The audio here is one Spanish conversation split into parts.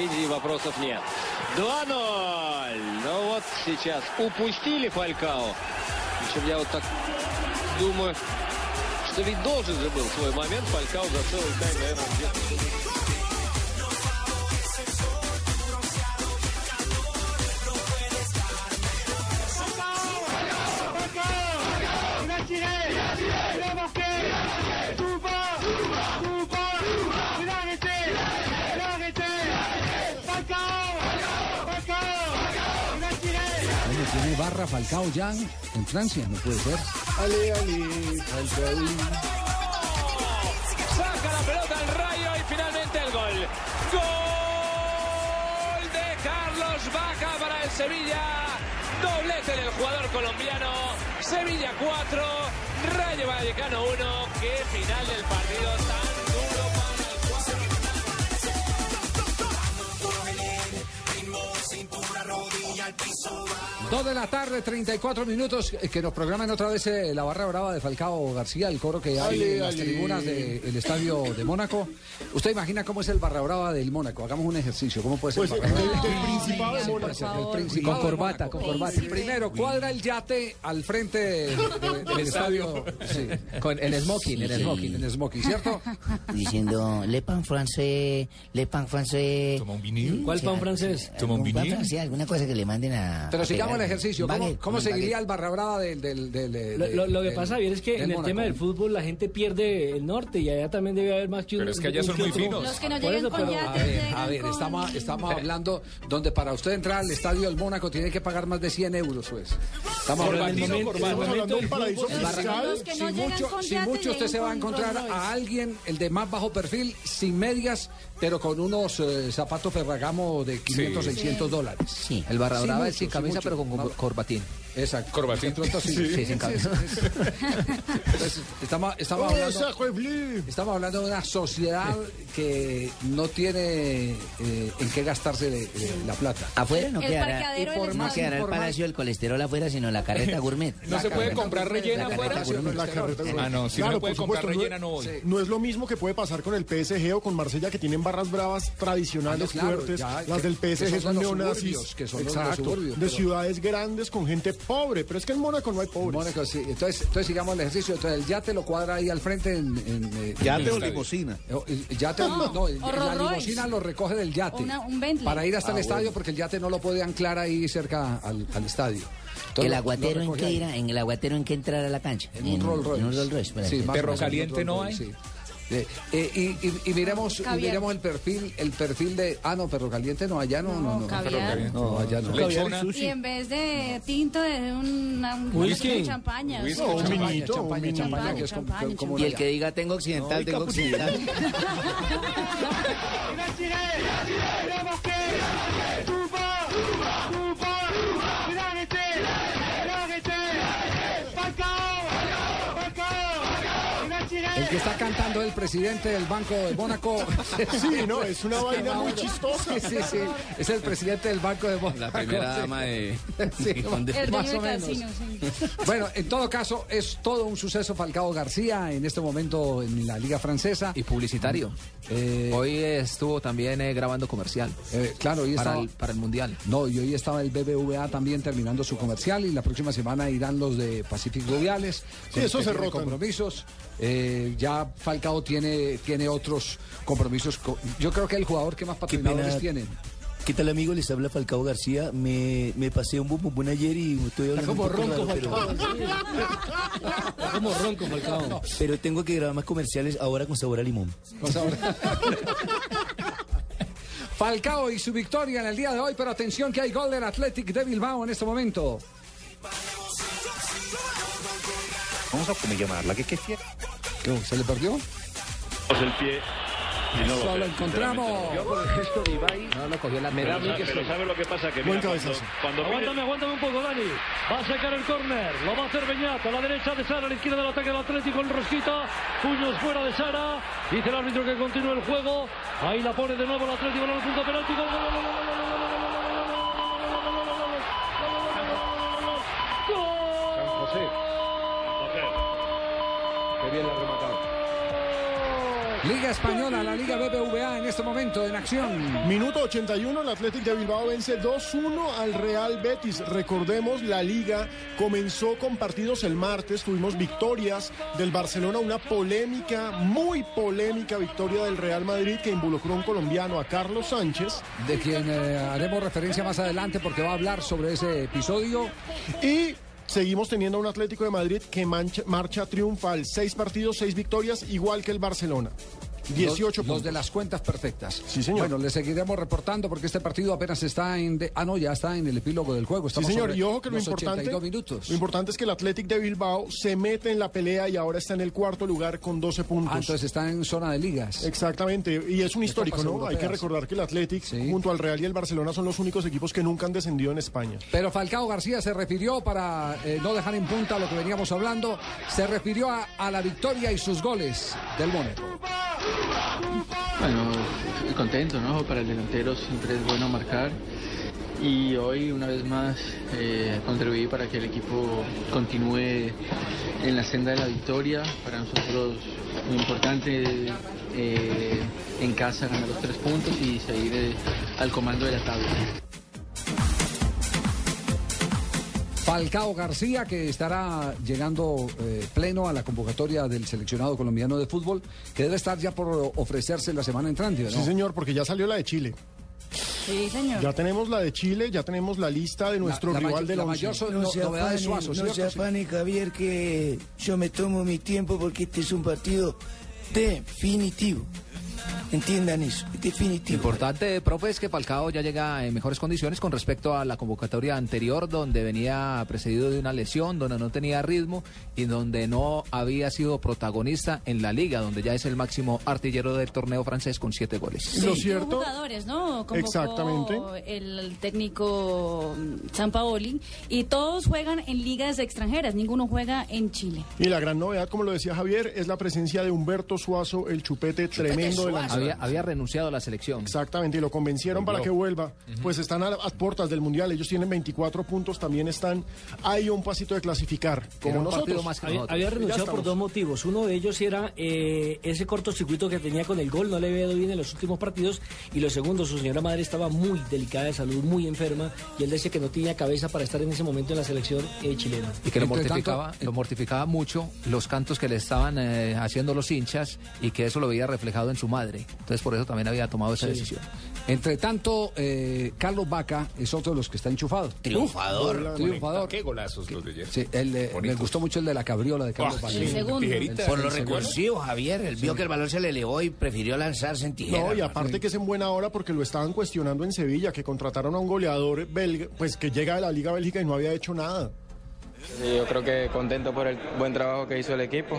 Претензий и вопросов нет. 2-0. Ну вот сейчас упустили Фалькао. Причем я вот так думаю, что ведь должен же был свой момент Фалькао за целый тайм, наверное, где-то barra Falcao ya en Francia, no puede ser. Ale, ale, Falcao. Saca la pelota el rayo y finalmente el gol. Gol de Carlos Vaca para el Sevilla. Doblete del jugador colombiano. Sevilla 4, Rayo Vallecano 1. Qué final del partido tan Dos de la tarde, 34 minutos, eh, que nos programen otra vez eh, la barra brava de Falcao García, el coro que hay Ale, en las ale. tribunas del estadio de Mónaco. ¿Usted imagina cómo es el barra brava del Mónaco? Hagamos un ejercicio, ¿cómo puede ser Pues el barra brava? del Principado de Mónaco. el Principado Con de corbata, con corbata. Primero, cuadra el yate al frente de- de- del estadio. Sí. Con el smoking, el Sí, smoking. en el smoking, ¿cierto? diciendo le pan francés, le pan francés. Toma un vinil. ¿Cuál pan francés? Toma un Algún pan vinil. francés, alguna cosa que le manden a. Pero a sigamos el ejercicio. ¿Cómo, baguette, cómo un seguiría baguette. el barra brava del... del, del, del- Lo, lo- lo que del- pasa, bien, es que en el tema del fútbol la gente pierde el norte y allá también debe haber más que un Pero es que allá son muy finos. Los que no llegan eso, con pero- A ver, a ver, con- estamos, estamos hablando donde para usted entrar al estadio del Mónaco tiene que pagar más de 100 euros, pues. Estamos el hablando... momento, Estamos de un paraíso fiscal. No si mucho, si mucho usted se va a con encontrar a alguien, el de más bajo perfil, sin medias, pero con unos eh, zapatos Ferragamo de 500, 600 dólares. Sí. El barra Sí, sin camisa, pero con corbatín. Exacto. Corbatín. Sí. Sí, sin camisa. Entonces, estamos, estamos hablando... Estamos hablando de una sociedad que no tiene eh, en qué gastarse de- de la plata. Afuera no quedará, y por no quedará el palacio del colesterol afuera, sino la carreta gourmet. No se puede comprar rellena la afuera. carreta gourmet, La carreta gourmet. Ah, no, si Claro, no puede comprar supuesto, rellena, no voy. No es lo mismo que puede pasar con el PSG o con Marsella, que tienen barras bravas tradicionales Ah, claro, fuertes. ya, las que- del que PSG son son, neonazis. que son los Exacto, de pero- ciudades grandes con gente pobre. Pero es que en Mónaco no hay pobres. Mónaco, sí. Entonces, entonces sigamos el ejercicio. Entonces el yate lo cuadra ahí al frente en... en, eh, Yate o limusina. Eh, yate, No, no, la limusina lo recoge del yate. Una- un Bentley. Para ir hasta Ah, el estadio, bueno. porque el yate no lo puede anclar ahí cerca al, al estadio. Entonces, ¿El aguatero en ahí. irá? ¿En el aguatero en qué entrar a la cancha? En un Rolls Royce. En un Rolls Royce, Sí, Perro caliente no hay. Sí. Eh, eh, y, y- y miremos, y Caviar. miremos el perfil, el perfil de. Ah, no, perro caliente no, allá no, no, no. caviar. No, allá no. Lechona. Y en vez de tinto, es una, un Whisky. champaña. Whisky. No, un Champaña, minito, champaña, que es como, Champaña, como Y el que diga tengo occidental, tengo occidental. El que está cantando el presidente del Banco de Mónaco. Sí, no, es una vaina muy chistosa. Sí, sí, sí. Es el presidente del Banco de Mónaco. La primera sí. dama de... Sí, El más o menos. casino, sí. Bueno, en todo caso, es todo un suceso Falcao García en este momento en la Liga Francesa. Y publicitario. Eh, Hoy estuvo también eh, grabando comercial. eh, claro, hoy para, estaba- el, para el Mundial. No, y hoy estaba el BBVA también terminando su comercial y la próxima semana irán los de Pacific Rubiales. Sí, eso se rotan. compromisos. Eh, ya Falcao tiene, tiene otros compromisos. co- Yo creo que el jugador que más patrocinadores tiene. ¿Qué tal amigo? Les habla Falcao García. Me, me pasé un bum bum bum ayer y estoy hablando como un poco ronco, raro, pero, Está como ronco, Falcao. pero tengo que grabar más comerciales ahora con sabor a limón. Falcao y su victoria en el día de hoy, pero atención que hay gol del Athletic de Bilbao en este momento. Vamos a cómo llamarla, ¿qué, qué fiera? ¿Qué, ¿Se le perdió? el pie y no lo encontramos. Yo por el gesto de Ibai, No lo cogió la me da que pero ¿sabes lo que pasa? Que mira, cuando, cuando pide- Aguántame, aguántame un poco, Dani. Va a sacar el córner. Lo va a hacer Beñat. A la derecha de Sara, a la izquierda del ataque del Atlético. El Rosquita. Puños fuera de Sara. Dice el árbitro que continúe el juego. Ahí la pone de nuevo el Atlético en el punto penalti. Gol, gol, gol, gol, gol, gol, gol, José. Liga Española, la Liga BBVA en este momento en acción. Minuto 81, el Athletic de Bilbao vence 2-1 al Real Betis. Recordemos, la liga comenzó con partidos el martes, tuvimos victorias del Barcelona, una polémica, muy polémica victoria del Real Madrid que involucró a un colombiano, a Carlos Sánchez. de quien eh, haremos referencia más adelante porque va a hablar sobre ese episodio. Y seguimos teniendo un Atlético de Madrid que marcha triunfal. Seis partidos, seis victorias, igual que el Barcelona. 18 los, puntos. los de las cuentas perfectas. Sí, señor. Bueno, le seguiremos reportando porque este partido apenas está en... de- ah, no, ya está en el epílogo del juego. Sí, Estamos señor, sobre y ojo que lo importante, 82 minutos. lo importante es que el Athletic de Bilbao se mete en la pelea y ahora está en el cuarto lugar con 12 puntos. Ah, entonces está en zona de ligas. Exactamente, y es un histórico, ¿no? Hay que recordar que el Athletic junto al Real y el Barcelona son los únicos equipos que nunca han descendido en España. Pero Falcao García se refirió, para eh, no dejar en punta lo que veníamos hablando, se refirió a, a la victoria y sus goles del Mónaco. Bueno, contento, ¿no? Para el delantero siempre es bueno marcar. Y hoy, una vez más, eh, contribuí para que el equipo continúe en la senda de la victoria. Para nosotros, muy importante eh, en casa ganar los tres puntos y seguir eh, al comando de la tabla. Falcao García, que estará llegando eh, pleno a la convocatoria del seleccionado colombiano de fútbol, que debe estar ya por ofrecerse la semana entrante, ¿no? Sí, señor, porque ya salió la de Chile. Sí, señor. Ya tenemos la de Chile, ya tenemos la lista de nuestro la rival del la mayor so- No no- se novedad de afane, Suazo, no ¿cierto? se afane, Javier, que yo me tomo mi tiempo porque este es un partido definitivo. Entiendan eso, definitivo. Importante, profe, es que Falcao ya llega en mejores condiciones con respecto a la convocatoria anterior, donde venía precedido de una lesión, donde no tenía ritmo y donde no había sido protagonista en la liga, donde ya es el máximo artillero del torneo francés con siete goles. Sí, tuvo jugadores, ¿no? Convocó Exactamente. El técnico Sampaoli y todos juegan en ligas extranjeras, ninguno juega en Chile. Y la gran novedad, como lo decía Javier, es la presencia de Humberto Suazo, el chupete, tremendo de la Había, había renunciado a la selección. Exactamente, y lo convencieron para que vuelva. Pues están a las puertas del Mundial, ellos tienen 24 puntos, también están ahí un pasito de clasificar, como nosotros. Había, había renunciado por dos motivos. Uno de ellos era eh, ese cortocircuito que tenía con el gol, no le había ido bien en los últimos partidos. Y lo segundo, su señora madre estaba muy delicada de salud, muy enferma, y él decía que no tenía cabeza para estar en ese momento en la selección eh, chilena. Y que lo Entre mortificaba, lo mortificaba mucho los cantos que le estaban eh, haciendo los hinchas y que eso lo veía reflejado en su madre. Entonces por eso también había tomado esa Sí. decisión. Entre tanto, eh, Carlos Vaca es otro de los que está enchufado. Triunfador. Triunfador. Qué golazos los de ayer. Sí, el, eh, me gustó mucho el de la cabriola de Carlos Vaca. sí, El segundo. tijerita. Por lo recursivo, Javier. Él vio que el balón se le elevó y prefirió lanzarse en tijera. No, y aparte que es en buena hora porque lo estaban cuestionando en Sevilla, que contrataron a un goleador belga, pues que llega de la Liga Bélgica y no había hecho nada. Yo creo que contento por el buen trabajo que hizo el equipo,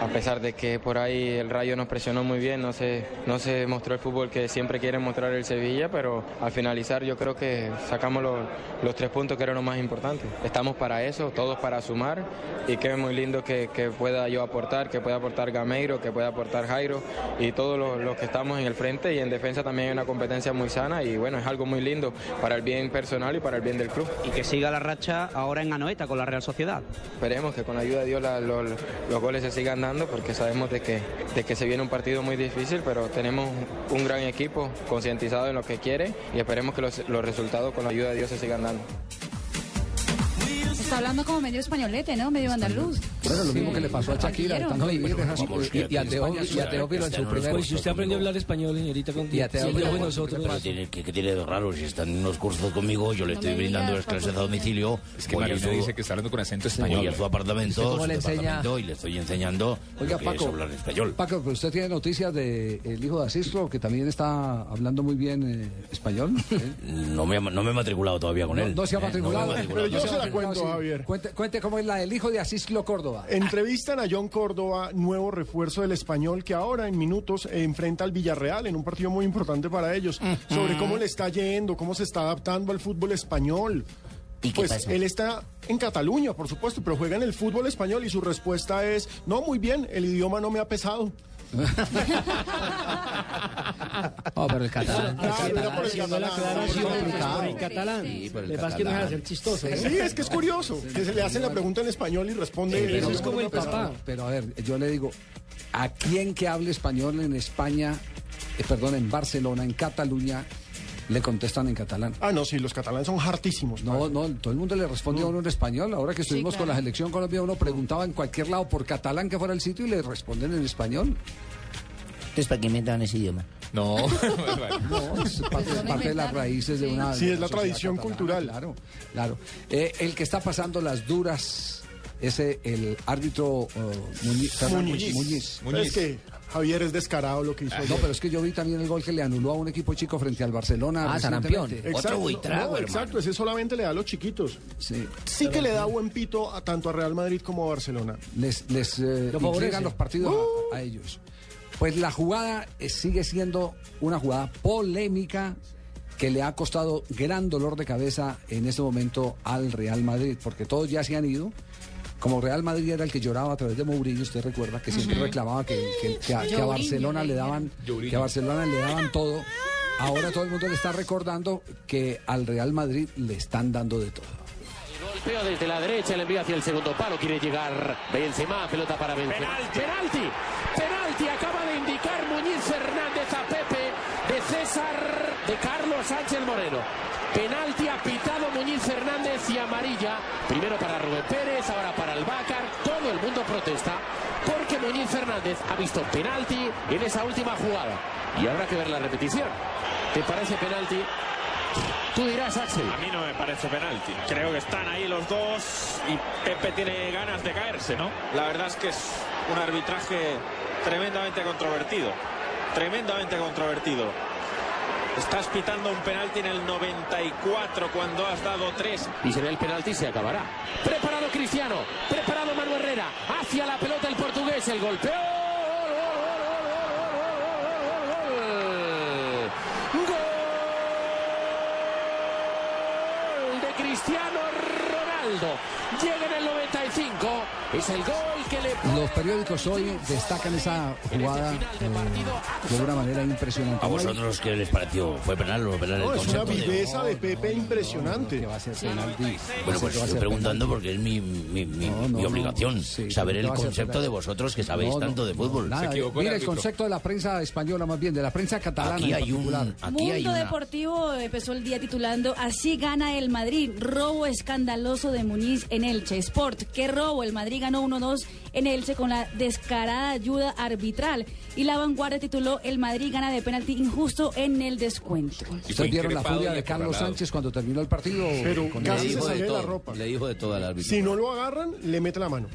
a pesar de que por ahí el Rayo nos presionó muy bien, no se, no se mostró el fútbol que siempre quiere mostrar el Sevilla, pero al finalizar yo creo que sacamos los, los tres puntos que eran lo más importante. Estamos para eso, todos para sumar y que es muy lindo que, que pueda yo aportar, que pueda aportar Gameiro, que pueda aportar Jairo y todos los, los que estamos en el frente y en defensa también hay una competencia muy sana y bueno, es algo muy lindo para el bien personal y para el bien del club. Y que siga la racha ahora en Anoeta con la Real Sociedad. Esperemos que con la ayuda de Dios la- los, los goles se sigan dando porque sabemos de que, de que se viene un partido muy difícil, pero tenemos un gran equipo concientizado en lo que quiere y esperemos que los, los resultados con la ayuda de Dios se sigan dando. Está hablando como medio españolete, ¿no? Medio andaluz. Bueno, lo mismo que le pasó a Shakira, y- y a Teófilo- y a Teófilo en su primer- Pues si usted aprendió a hablar español, señorita, con Y a Teófilo- Sí, yo, nosotros. Tiene, ¿qué, tiene de raro? Si están en unos cursos conmigo, yo le estoy brindando las clases a domicilio. Es que voy su- dice que está hablando con acento Voy español. a su apartamento, ¿Usted cómo su le enseña? y le estoy enseñando Oiga, Paco, hablar español. Paco, pero usted tiene noticias del hijo de Asislo, que también está hablando muy bien eh, español. ¿eh? No me, ha- no me he matriculado todavía con él. no se ha ¿eh? Matriculado. Pero yo se la cuento. Javier. Cuente, cuente cómo es la del hijo de Asislo Córdoba. Entrevistan a John Córdoba, nuevo refuerzo del español, que ahora en minutos enfrenta al Villarreal en un partido muy importante para ellos, sobre cómo le está yendo, cómo se está adaptando al fútbol español. ¿Y qué pues pasa? él está en Cataluña, por supuesto, pero juega en el fútbol español y su respuesta es, no, muy bien, el idioma no me ha pesado. Oh, pero el catalán. Haciendo la catalán. aclaración, pues, por el catalán. Sí, por el Le pasa que no es catalán. hacer chistoso. ¿eh? Sí, es que es curioso, que se le hacen la pregunta en español y responde... Sí, pero "No, es como no el ha pesado". papá. Pero a ver, yo le digo, ¿a quién que hable español en España, eh, perdón, en Barcelona, en Cataluña, le contestan en catalán? Ah, no, sí, los catalanes son hartísimos. No, no, todo el mundo le responde a uno en español. Ahora que estuvimos con la selección Colombia, uno preguntaba en cualquier lado por catalán que fuera el sitio y le responden en español. Entonces, ¿para qué inventaron ese idioma? No, No, es parte, parte de las raíces de una. Sí, de es la tradición catalana, cultural. Claro, claro. Eh, el que está pasando las duras es eh, el árbitro eh, Muñiz. Muñiz. Muñiz. Es que Javier es descarado lo que hizo Ah. No, pero es que yo vi también el gol que le anuló a un equipo chico frente al Barcelona. Ah, recientemente. Exacto, no, no, exacto, ese solamente le da a los chiquitos. Sí. Sí que le da buen pito a, tanto a Real Madrid como a Barcelona. Les, les eh, Lo los partidos a- a, ellos. Pues la jugada eh, sigue siendo una jugada polémica que le ha costado gran dolor de cabeza en este momento al Real Madrid, porque todos ya se han ido. Como Real Madrid era el que lloraba a través de Mourinho, usted recuerda que siempre reclamaba que, que- que a, que a Lloriño, Barcelona le daban, que a Barcelona le daban todo. Ahora todo el mundo le está recordando que al Real Madrid le están dando de todo. Golpeo desde la derecha, le envía hacia el segundo palo, quiere llegar Benzema, pelota para Benzema. Penalti, penalti, acaba de indicar Muñiz Fernández a Pepe de César de Carlos Sánchez Moreno. Penalti apitado Muñiz Fernández y amarilla. Primero para Rubén Pérez, ahora para el Bácar. Todo el mundo protesta porque Muñiz Fernández ha visto penalti en esa última jugada. Y habrá que ver la repetición. ¿Te parece penalti? Tú dirás, Axel. A mí no me parece penalti. Creo que están ahí los dos y Pepe tiene ganas de caerse, ¿no? La verdad es que es un arbitraje tremendamente controvertido. Tremendamente controvertido. Estás pitando un penalti en el 94 cuando has dado tres. Y se ve el penalti y se acabará. Preparado Cristiano, preparado Manu Herrera, hacia la pelota el portugués, el golpeo. Cristiano Ronaldo. Llega en el 95. Es el gol que le Los periódicos hoy destacan esa jugada eh, de una manera impresionante. ¿A vosotros qué les pareció? ¿Fue penal o no penal el No, es una concepto de- viveza de Pepe impresionante. Bueno, pues estoy preguntando porque es mi, mi, mi- mi obligación saber ¿qué el va a ser concepto de vosotros que sabéis No, no, tanto de fútbol. Nada, mire el concepto de la prensa española, más bien, de la prensa catalana. Aquí hay un- aquí hay Mundo una- Deportivo empezó el día titulando Así gana el Madrid, robo escandaloso de Muñiz en Elche. Sport, qué robo, el Madrid ganó 1-2 en Elche con la descarada ayuda arbitral. Y la vanguardia tituló El Madrid gana de penalti injusto en el descuento. ¿Ustedes vieron la furia de Carlos Sánchez cuando terminó el partido? Pero Con casi se sale de la ropa. Le dijo de al árbitro. Si no lo agarran, le mete la mano.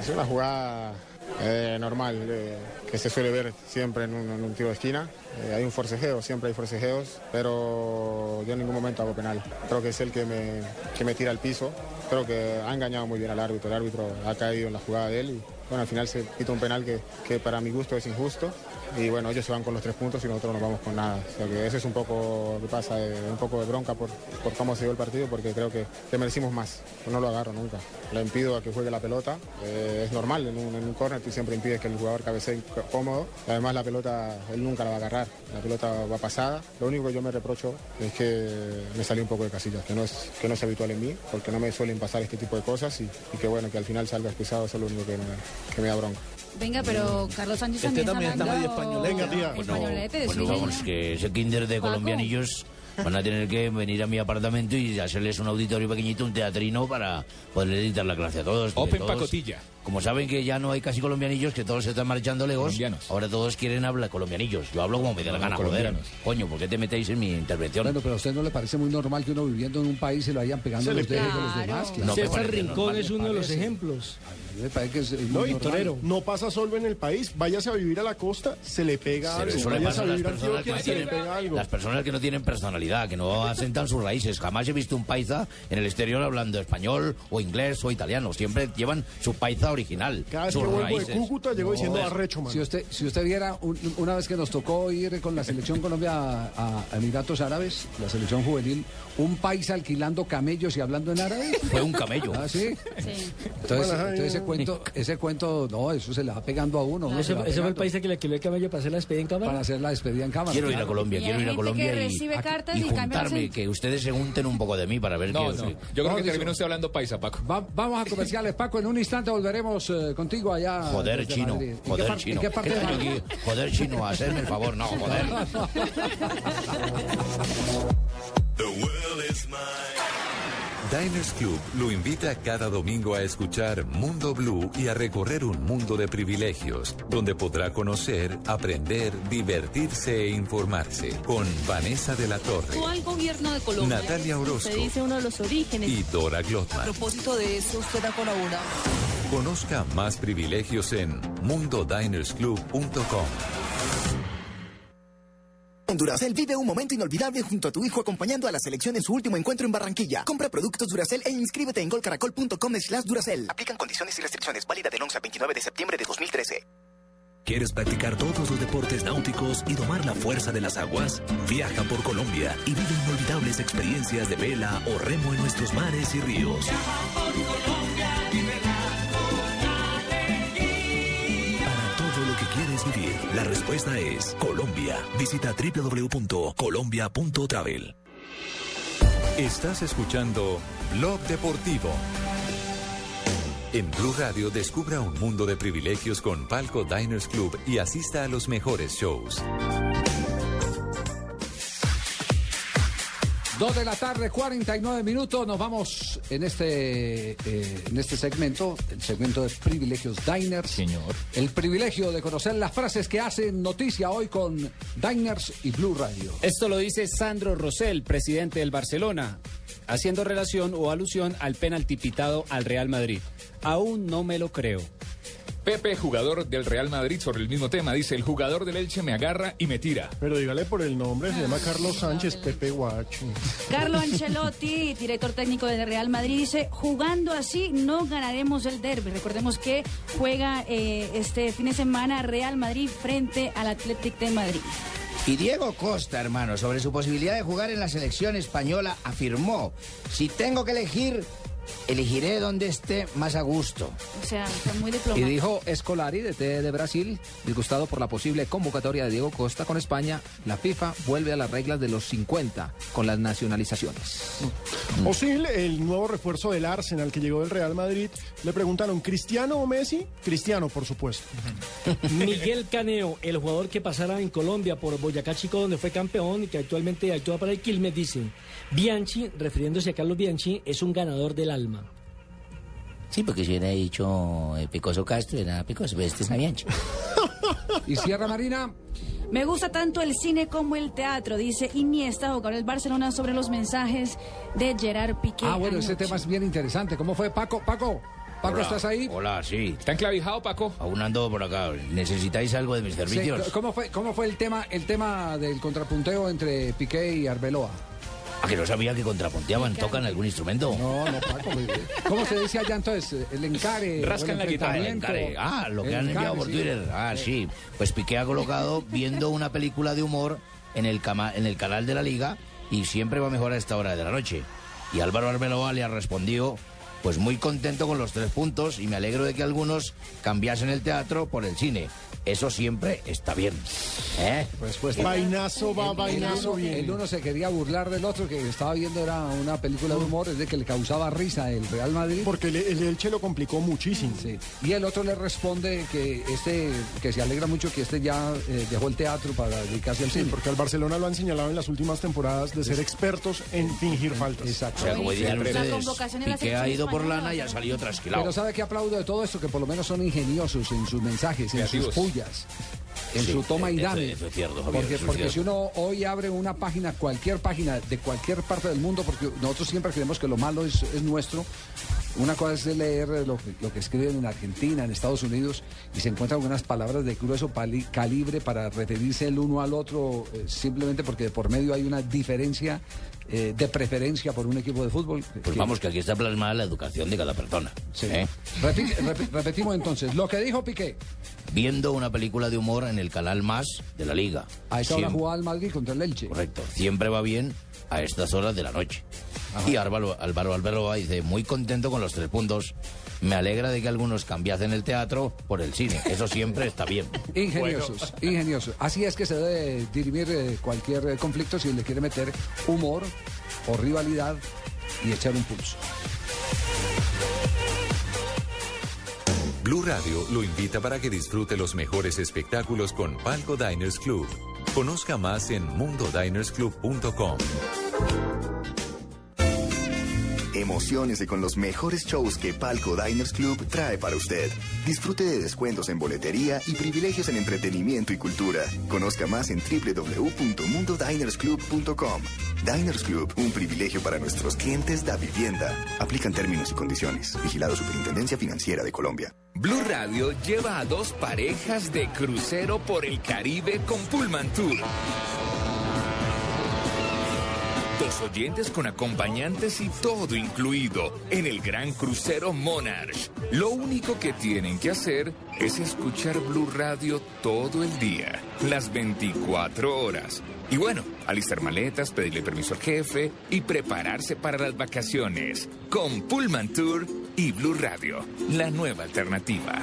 Es una jugada Eh, normal, eh, que se suele ver siempre en un, en tiro de esquina. Eh, hay un forcejeo, siempre hay forcejeos, pero yo en ningún momento hago penal. Creo que es el que me, que me tira al piso. Creo que ha engañado muy bien al árbitro. El árbitro ha caído en la jugada de él y bueno, al final se quita un penal que, que para mi gusto es injusto. Y bueno, ellos se van con los tres puntos y nosotros no vamos con nada. O sea que eso es un poco que pasa, eh, un poco de bronca por, cómo se dio el partido, porque creo que, que merecimos más. No lo agarro nunca. Le impido a que juegue la pelota. Eh, es normal, en un, en un córner tú siempre impides que el jugador cabecee cómodo. Además la pelota él nunca la va a agarrar. La pelota va pasada. Lo único que yo me reprocho es que me salió un poco de casillas, que no es, que no es habitual en mí, porque no me suelen pasar este tipo de cosas y, que bueno, que al final salga expulsado, eso es lo único que me da bronca. Venga, pero Carlos Sánchez Este también, está medio españolete. Venga, tía. Bueno, vamos, que ese kinder de Paco. colombianillos van a tener que venir a mi apartamento y hacerles un auditorio pequeñito, un teatrino para poder editar la clase a todos. Open todos, pacotilla. Como saben que ya no hay casi colombianillos, que todos se están marchando lejos, Colombianos. ahora todos quieren hablar colombianillos. Yo hablo como me dé la gana, joder. Coño, ¿por qué te metéis en mi intervención? Bueno, pero a usted no le parece muy normal que uno viviendo en un país se lo vayan pegando los dedos a los Claro. demás. No César Rincón es uno de los ejemplos. A mí me parece que es muy No, y torero. No pasa solo en el país, váyase a vivir a la costa, se le pega algo. eso le pasa a a las vivir a personas que Antioquia, no se le tienen, pega algo. las personas que no tienen personalidad, que no asentan sus raíces. Jamás he visto un paisa en el exterior hablando español o inglés o italiano. Siempre llevan su paisa original. Cada vez que vuelvo de Cúcuta llego diciendo Joder. arrecho, man. Si usted, si usted viera un- una vez que nos tocó ir con la selección Colombia a, a Emiratos Árabes, la selección juvenil, un país alquilando camellos y hablando en árabe. Fue un camello. ¿Ah, sí? Sí. Entonces, Bueno, ajá, entonces ese cuento, ese cuento, no, eso se le va pegando a uno. uno se Ese, va ese fue el país que le alquiló el camello para hacer la despedida en cámara. para hacer la despedida en cámara. Quiero ir a. Colombia, Y quiero ir a Colombia que y, recibe cartas y y cambia juntarme, que ustedes se junten un poco de mí para ver No, que... no. Yo creo que termina usted hablando paisa, Paco. Va- vamos a comerciales, Paco. En un instante volveremos eh, contigo allá. Joder, chino, Madrid. ¿En qué joder, chino. ¿En qué parte ¿Qué de? Joder, chino, hacerme el favor, no, joder. Diners Club lo invita cada domingo a escuchar Mundo Blue y a recorrer un mundo de privilegios, donde podrá conocer, aprender, divertirse e informarse con Vanessa de la Torre Actual gobierno de Colombia. Natalia Orozco. Se dice uno de los orígenes. y Dora A Glotman. propósito de eso, usted ha colaborado. Conozca más privilegios en mundodinersclub.com. Duracel vive un momento inolvidable junto a tu hijo acompañando a la selección en su último encuentro en Barranquilla. Compra productos Duracel e inscríbete en golcaracol.com slash Duracel. Aplican condiciones y restricciones válida del 11 al 29 de septiembre de 2013. ¿Quieres practicar todos los deportes náuticos y domar la fuerza de las aguas? Viaja por Colombia y vive inolvidables experiencias de vela o remo en nuestros mares y ríos. Para la respuesta es Colombia. Visita www.colombia.travel. Estás escuchando Blog Deportivo. En Blue Radio descubra un mundo de privilegios con Palco Diners Club y asista a los mejores shows. Dos de la tarde, 49 minutos. Nos vamos en este, eh, en este segmento, el segmento de privilegios Diners. Señor. El privilegio de conocer las frases que hacen noticia hoy con Diners y Blue Radio. Esto lo dice Sandro Rosell, presidente del Barcelona, haciendo relación o alusión al penalti pitado al Real Madrid. Aún no me lo creo. Pepe, jugador del Real Madrid, sobre el mismo tema, dice, el jugador del Elche me agarra y me tira. Pero dígale por el nombre, se llama Carlos Sánchez, Pepe Guacho. Carlo Ancelotti, director técnico del Real Madrid, dice, jugando así no ganaremos el derby. Recordemos que juega eh, este fin de semana Real Madrid frente al Athletic de Madrid. Y Diego Costa, hermano, sobre su posibilidad de jugar en la selección española, afirmó, si tengo que elegir, elegiré donde esté más a gusto. O sea, fue muy Y diplomático. dijo Escolari, de T de Brasil, disgustado por la posible convocatoria de Diego Costa con España, la FIFA vuelve a las reglas de los 50 con las nacionalizaciones. Osil, el nuevo refuerzo del Arsenal que llegó del Real Madrid, le preguntaron, ¿Cristiano o Messi? Cristiano, por supuesto. Miguel Caneo, el jugador que pasara en Colombia por Boyacá Chico, donde fue campeón y que actualmente actúa para el Quilmes, dice, Bianchi, refiriéndose a Carlos Bianchi, es un ganador del alma. Sí, porque si hubiera dicho eh, Picoso Castro, era Picoso, pero este es Navianchi. ¿Y Sierra Marina? Me gusta tanto el cine como el teatro, dice Iniesta, jugador del Barcelona, sobre los mensajes de Gerard Piqué. Ah, bueno, ese tema es bien interesante. ¿Cómo fue, Paco? Paco. Paco, Hola. ¿estás ahí? Hola, sí. ¿Está enclavijado, Paco? Aún ando por acá. ¿Necesitáis algo de mis Sí, servicios? ¿Cómo fue, cómo fue el tema el tema del contrapunteo entre Piqué y Arbeloa? ¿A que no sabía que contrapunteaban? ¿Tocan algún instrumento? No, no, Paco. pues, ¿Cómo se dice allá entonces? El encare. Rascan el la guitarra. El encare. Ah, lo que El han enviado por sí. Twitter. Ah, sí. Pues Piqué ha colocado viendo una película de humor en el, cama- en el canal de la Liga y siempre va mejor a esta hora de la noche. Y Álvaro Arbeloa le ha respondido, pues muy contento con los tres puntos y me alegro de que algunos cambiasen el teatro por el cine. Eso siempre está bien. ¿Eh? Respuesta. Vainazo va, El- vainazo el, uno, viene. el uno se quería burlar del otro, que estaba viendo era una película de humor, es de que le causaba risa el Real Madrid. Porque el, el Elche lo complicó muchísimo. Sí. Y el otro le responde que este que se alegra mucho que este ya eh, dejó el teatro para dedicarse al Sí, cine. porque al Barcelona lo han señalado en las últimas temporadas de ser expertos en fingir faltas. Exacto. O sea, como dirían ustedes, Piqué ha ido por lana y ha salido trasquilado. Pero ¿sabe qué aplaudo de todo esto? Que por lo menos son ingeniosos en sus mensajes, en sus Creativos. En Sí, su toma y dame. eso Javier, porque si uno hoy abre una página, cualquier página de cualquier parte del mundo, porque nosotros siempre creemos que lo malo es, es nuestro. Una cosa es leer lo que, lo que escriben en Argentina, en Estados Unidos, y se encuentran unas palabras de grueso pali- calibre para referirse el uno al otro, eh, simplemente porque de por medio hay una diferencia eh, de preferencia por un equipo de fútbol. Pues que- vamos, que aquí está plasmada la educación de cada persona. ¿eh? Repi- repi- repetimos entonces, lo que dijo Piqué. Viendo una película de humor en el canal Más de la Liga. A esta hora Siempre- jugaba el Madrid contra el Elche. Correcto. Siempre va bien a estas horas de la noche. Y Álvaro, Álvaro Alberoa dice, muy contento con los tres puntos. Me alegra de que algunos cambiasen el teatro por el cine. Eso siempre está bien. Ingeniosos, ingeniosos. Así es que se debe dirimir eh, cualquier eh, conflicto si le quiere meter humor o rivalidad y echar un pulso. Blue Radio lo invita para que disfrute los mejores espectáculos con Palco Diners Club. Conozca más en mundodinersclub.com. Emociónese con los mejores shows que Palco Diners Club trae para usted. Disfrute de descuentos en boletería y privilegios en entretenimiento y cultura. Conozca más en www.mundodinersclub.com. Diners Club, un privilegio para nuestros clientes da vivienda. Aplican términos y condiciones. Vigilado Superintendencia Financiera de Colombia. Blue Radio lleva a dos parejas de crucero por el Caribe con Pullman Tour. Dos oyentes con acompañantes y todo incluido en el gran crucero Monarch. Lo único que tienen que hacer es escuchar Blue Radio todo el día, las 24 horas. Y bueno, alistar maletas, pedirle permiso al jefe y prepararse para las vacaciones. Con Pullman Tour y Blue Radio, la nueva alternativa.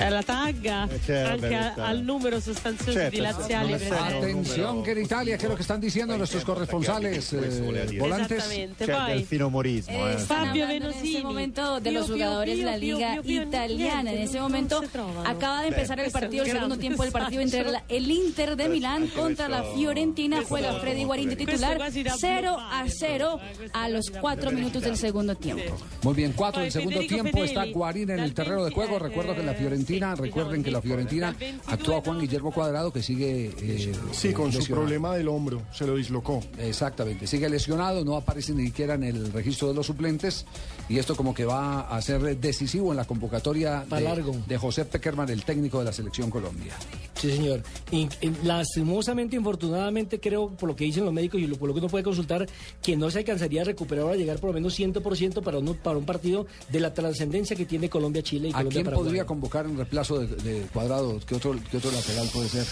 Eh, la tagga Eh, anche a- al numero sostanzioso Certo, di laziali. Atención que en Italia, ¿qué es lo que están diciendo nuestros corresponsales eh, volantes? Esattamente, C'è poi del Eh, eh. están Fabio hablando en Venosini. este momento de los jugadores de la liga italiana. En ese momento acaba de empezar el partido, el segundo tiempo del partido entre el Inter de Milán contra la Fiorentina. Juega Freddy Guarín de titular Questo quasi da 0 bluffare, a 0 a los 4 minutos del segundo tiempo. Muy bien, cuatro del Poi segundo tiempo está Guarín en el terreno de 20, juego. Recuerdo que la eh, Fiorentina, sí, recuerden que la Fiorentina actúa Juan Guillermo Cuadrado que sigue eh, Sí, con su problema del hombro, se lo dislocó. Exactamente, sigue lesionado, no aparece ni siquiera en el registro de los suplentes y esto como que va a ser decisivo en la convocatoria de, largo. de José Peckerman, el técnico de la selección Colombia. Sí, señor. Y, y lastimosamente, infortunadamente, creo, por lo que dicen los médicos y lo- por lo que uno puede consultar, que no se alcanzaría a recuperar o a llegar por lo menos 100% para, uno, para un partido de la trascendencia que tiene Colombia-Chile y ¿A quién Colombia-Paraguay. podría convocar en reemplazo de, de Cuadrado? ¿Qué otro, ¿Qué otro lateral puede ser?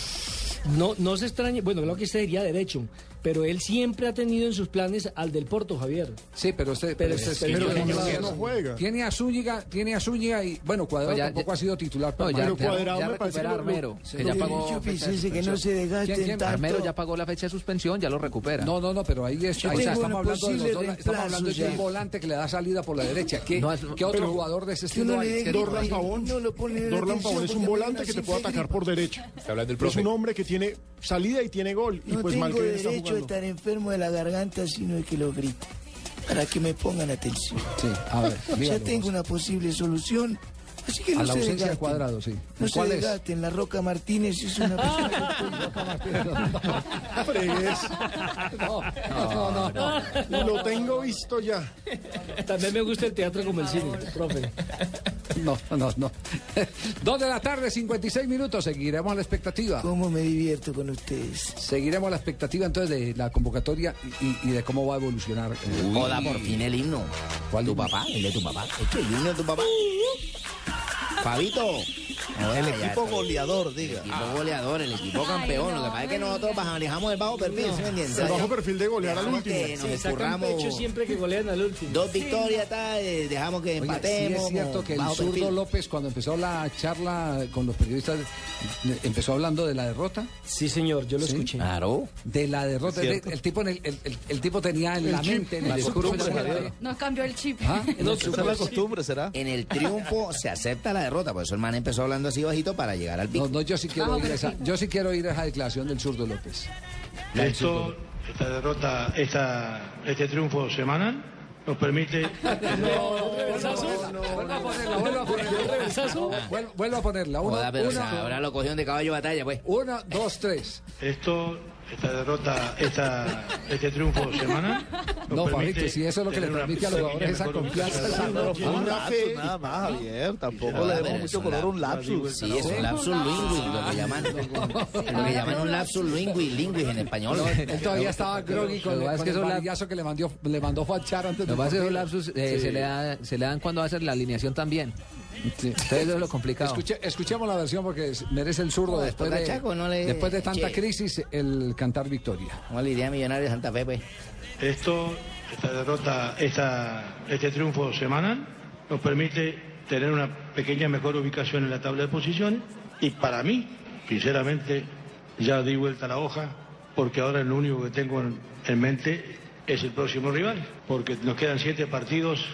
No, no se extrañe, bueno, creo que este sería derecho, pero él siempre ha tenido en sus planes al del Porto, Javier. Sí, pero este, Pero este este- es- pero no juega. Tiene a Zúñiga, tiene a Zúñiga y bueno, Cuadrado No, ya- tampoco ya- ha sido titular. No, ya, Pero ya- Cuadrado ya me parece lo- Armero, que ya pagó Yo pensé que no se desgasten ¿Quién- quién? tanto. Armero ya pagó la fecha de suspensión, ya lo recupera. No, no, no, pero ahí, es, ahí tengo estamos hablando de los dos, estamos hablando de un volante que le da salida por la derecha. ¿Qué, No, es- qué otro pero- jugador de ese estilo hay? Dorlan Pavón. no lo pone en Dorlan Pavón es un volante que te se puede atacar por derecha. Está Pero es un hombre que tiene salida y tiene gol. Y pues mal que está a jugando. estar enfermo de la garganta, sino de que lo grito. Para que me pongan atención. Sí, a ver, Ya tengo una posible solución Así que A no la se ausencia de cuadrado, sí. No se ¿Cuál es? la Roca Martínez es una persona Fregues. No, no, no. Lo tengo visto ya. También me gusta el teatro como el cine, profe. No, no, no. Dos de la tarde, 56 minutos. Seguiremos a la expectativa. ¿Cómo me divierto con ustedes? Seguiremos a la expectativa entonces de la convocatoria y, de cómo va a evolucionar. eh, Hola, por fin el himno. ¿Cuál ¿Tu papá? ¿El de tu papá? ¿Es que el himno de tu papá? Fabito. El equipo goleador, diga. El equipo goleador, el equipo campeón. Lo que pasa es que nosotros manejamos el bajo perfil, ¿sí me entiendes? El bajo perfil de golear al último. que nos Sí, escurramos pecho siempre que golean al último. dos victorias, tal, eh, dejamos que Oye, sí empatemos. es cierto que el zurdo perfil. López, cuando empezó la charla con los periodistas, empezó hablando de la derrota. Sí, señor, yo lo Sí. escuché. Claro. De la derrota. El, el tipo, en el, el- el- el tipo tenía en El la chip, mente, en el discurso. costumbre, ya- Javier. No cambió el chip. ¿Ah? No, la costumbre, ¿será? En el triunfo se acepta la derrota, por eso el man empezó hablando así bajito para llegar al pico. No, no, yo sí quiero oír esa, yo sí quiero oír esa declaración del zurdo López. Esto, esta derrota, esta, este triunfo semanal nos permite Vuelva a ponerla, a a. Uno, Joda, pero o sea, ahora lo cogieron de caballo batalla, pues. uno, dos, tres. esto, esta derrota, esta, este triunfo semanal No, permite Fabito, si eso es lo que le transmite a los jugadores esa confianza. una lapsus, fe. nada más, Javier. Tampoco le demos mucho un color a un lapsus. Sí, es un lapsus lingüis, lo que llaman, lo que llaman un lapsus lingüis, lingüis en español. No, él todavía estaba groggy con, Lo el varillazo que le mandó, le mandó Fachar antes Lo de que pasa es que esos lapsus eh, se, le da- se le dan cuando hace la alineación también. Eso es lo complicado. Escuche- escuchemos la versión porque merece el zurdo No, después, después de, no le- después de tanta Che. crisis el cantar victoria. ¿Cómo le diría a Millonario de Santa Fe, pues? Esto, esta derrota, esta, este triunfo semanal nos permite tener una pequeña mejor ubicación en la tabla de posiciones y para mí, sinceramente, ya di vuelta a la hoja porque ahora lo único que tengo en, en mente es el próximo rival, porque nos quedan siete partidos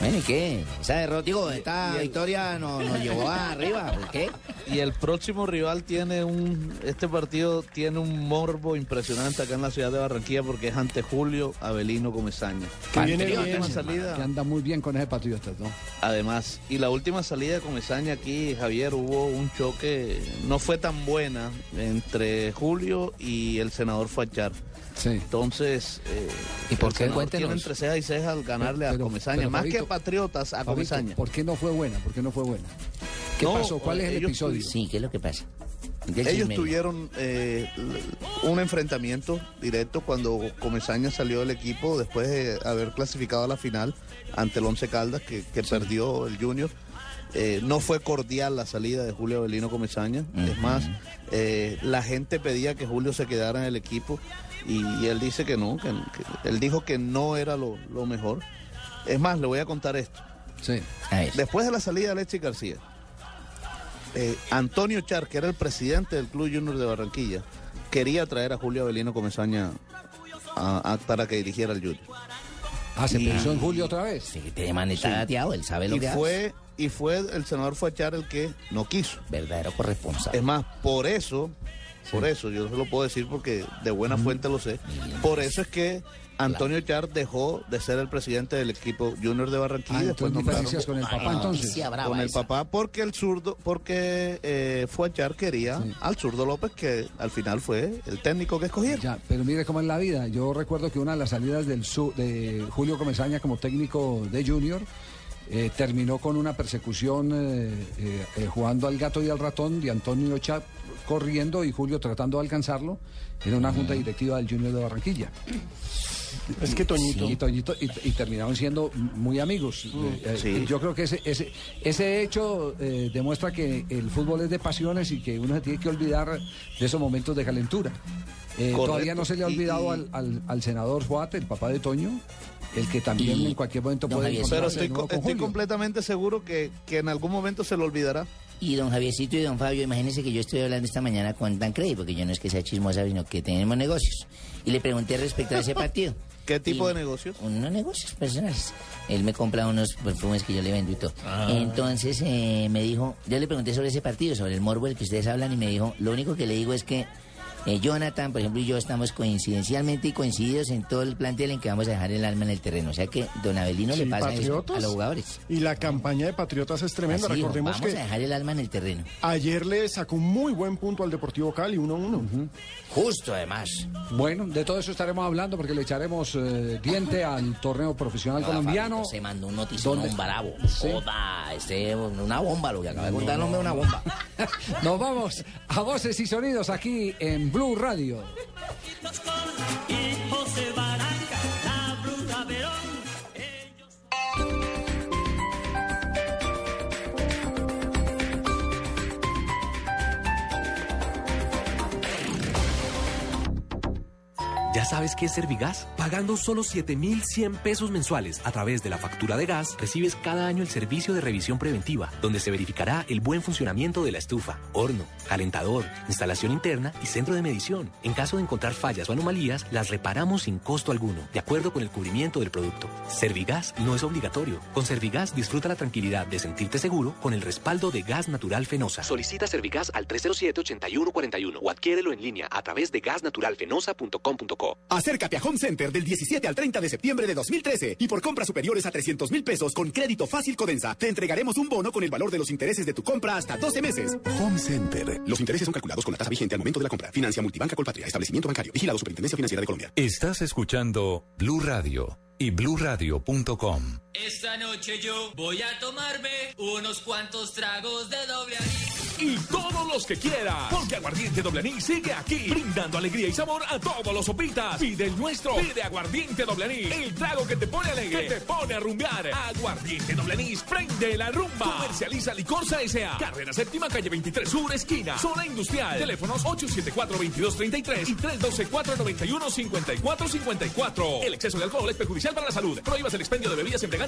Bueno, ¿y qué? Esa derrota, digo, esta victoria nos, nos llevó arriba, ¿por qué? Y el próximo rival tiene un. Este partido tiene un morbo impresionante acá en la ciudad de Barranquilla porque es ante Julio Avelino Comesaña. Que viene La bien. última salida. Que anda muy bien con ese Patriotas, ¿no? Además, y la última salida de Comesaña aquí, Javier, hubo un choque, no fue tan buena entre Julio y el senador Fachar. Sí. Entonces, eh, ¿Y por qué? Cuéntenos. entre cejas y cejas al ganarle a Comesaña, pero, más Fabito, que Patriotas a Fabito, Comesaña. ¿Por qué no fue buena? ¿Por qué no fue buena? ¿Qué No, pasó? ¿Cuál es el episodio? Sí, ¿qué es lo que pasa? ¿Qué Ellos tuvieron eh, un enfrentamiento directo cuando Comesaña salió del equipo después de haber clasificado a la final ante el Once Caldas que, que perdió el Junior. Eh, no fue cordial la salida de Julio Avelino Comesaña. Es más, eh, la gente pedía que Julio se quedara en el equipo y, y él dice que no, que, que- él dijo que no era lo, lo mejor. Es más, le voy a contar esto. Sí. Después de la salida de Alexis García, eh, Antonio Char, que era el presidente del Club Junior de Barranquilla, quería traer a Julio Avelino Comesaña a- a- para que dirigiera el Junior. Ah, se Y- pensó en Julio otra vez. Sí, este man está Sí. dateado, él sabe lo Y que fue, y fue el senador Fachar el que no quiso. Verdadero corresponsal. Es más, por eso, por eso, yo se lo puedo decir porque de buena fuente lo sé, por eso es que Antonio Char dejó de ser el presidente del equipo Junior de Barranquilla. Ah, después nombraron con el papá, entonces. con el esa. papá porque el zurdo, porque eh, Fuachar quería al zurdo López que al final fue el técnico que escogieron. Ya, pero mire cómo es la vida. Yo recuerdo que una de las salidas del su- de Julio Comesaña como técnico de Junior eh, terminó con una persecución eh, eh, jugando al gato y al ratón de Antonio Chap corriendo y Julio tratando de alcanzarlo en una junta directiva del Junior de Barranquilla. Es que Toñito. Y, Toñito- y- y terminaron siendo muy amigos. Eh, eh, sí. Yo creo que ese, ese, ese hecho eh, demuestra que el fútbol es de pasiones y que uno se tiene que olvidar de esos momentos de calentura. Eh, todavía no se le ha olvidado y- al, al- al senador Juárez, el papá de Toño, el que también Y- en cualquier momento Don puede Pero estoy, nuevo co- con estoy completamente seguro que, que en algún momento se lo olvidará. Y don Javiercito y don Fabio, imagínense que yo estoy hablando esta mañana con Tancredi, porque yo no es que sea chismosa, sino que tenemos negocios. Y le pregunté respecto a ese partido. ¿Qué tipo Y- de negocios? Unos negocios personales. Él me compra unos perfumes que yo le vendo y todo. Entonces eh, me dijo, yo le pregunté sobre ese partido, sobre el morbo del que ustedes hablan, y me dijo, lo único que le digo es que Eh, Jonathan, por ejemplo, y yo estamos coincidencialmente y coincididos en todo el plantel en que vamos a dejar el alma en el terreno. O sea que don Abelino Sí, le pasa eso a los jugadores. Y la campaña de Patriotas es tremenda. Así Recordemos vamos que a dejar el alma en el terreno. ayer le sacó un muy buen punto al Deportivo Cali, 1-1. Justo, además. Bueno, de todo eso estaremos hablando porque le echaremos eh, diente al torneo profesional No, colombiano. Se mandó un notición, un bravo. Sí. Joda, este, una bomba, lo que acaba de contar el hombre, una bomba. Nos vamos a voces y sonidos aquí en Blue Radio. ¿Ya sabes qué es Servigas? Pagando solo 7,100 pesos mensuales a través de la factura de gas, recibes cada año el servicio de revisión preventiva, donde se verificará el buen funcionamiento de la estufa, horno, calentador, instalación interna y centro de medición. En caso de encontrar fallas o anomalías, las reparamos sin costo alguno, de acuerdo con el cubrimiento del producto. Servigas no es obligatorio. Con Servigas disfruta la tranquilidad de sentirte seguro con el respaldo de gas natural fenosa. Solicita Servigas al 307-8141 o adquiérelo en línea a través de gasnaturalfenosa.com.co. Acércate a Home Center del 17 al 30 de septiembre de 2013 y por compras superiores a 300 mil pesos con crédito fácil Codensa, te entregaremos un bono con el valor de los intereses de tu compra hasta 12 meses. Home Center. Los intereses son calculados con la tasa vigente al momento de la compra. Financia Multibanca Colpatria. Establecimiento bancario. Vigilado Superintendencia Financiera de Colombia. Estás escuchando Blue Radio y bluradio.com. Esta noche yo voy a tomarme unos cuantos tragos de doble anís. Y todos los que quiera, porque Aguardiente Doble Anís sigue aquí, brindando alegría y sabor a todos los sopitas. Pide el nuestro, pide Aguardiente Doble Anís, el trago que te pone alegre, que te pone a rumbear. Aguardiente Doble Anís, prende la rumba. Comercializa Licorsa S.A. Carrera Séptima, calle 23 Sur, esquina, zona industrial. Teléfonos 874-2233 y 312-491-5454. El exceso de alcohol es perjudicial para la salud. Prohíbas el expendio de bebidas embriagantes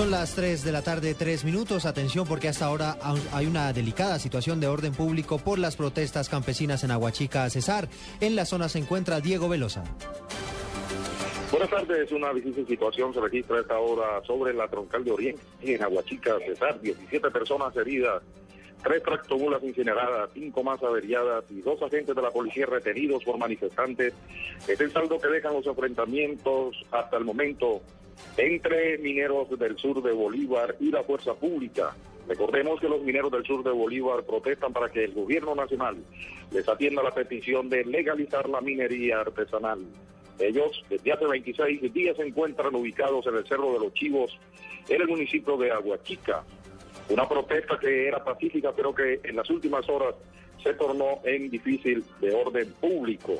Son las 3 de la tarde, 3 minutos. Atención porque hasta ahora hay una delicada situación de orden público por las protestas campesinas en Aguachica, Cesar. En la zona se encuentra Diego Velosa. Buenas tardes, una difícil situación se registra a esta hora sobre la troncal de Oriente, en Aguachica, Cesar, 17 personas heridas, tres tractomulas incineradas, cinco más averiadas y dos agentes de la policía retenidos por manifestantes. Es el saldo que dejan los enfrentamientos hasta el momento entre mineros del sur de Bolívar y la fuerza pública. Recordemos que los mineros del sur de Bolívar protestan para que el gobierno nacional les atienda la petición de legalizar la minería artesanal. Ellos desde hace 26 días se encuentran ubicados en el Cerro de los Chivos, en el municipio de Aguachica. Una protesta que era pacífica, pero que en las últimas horas se tornó en difícil de orden público.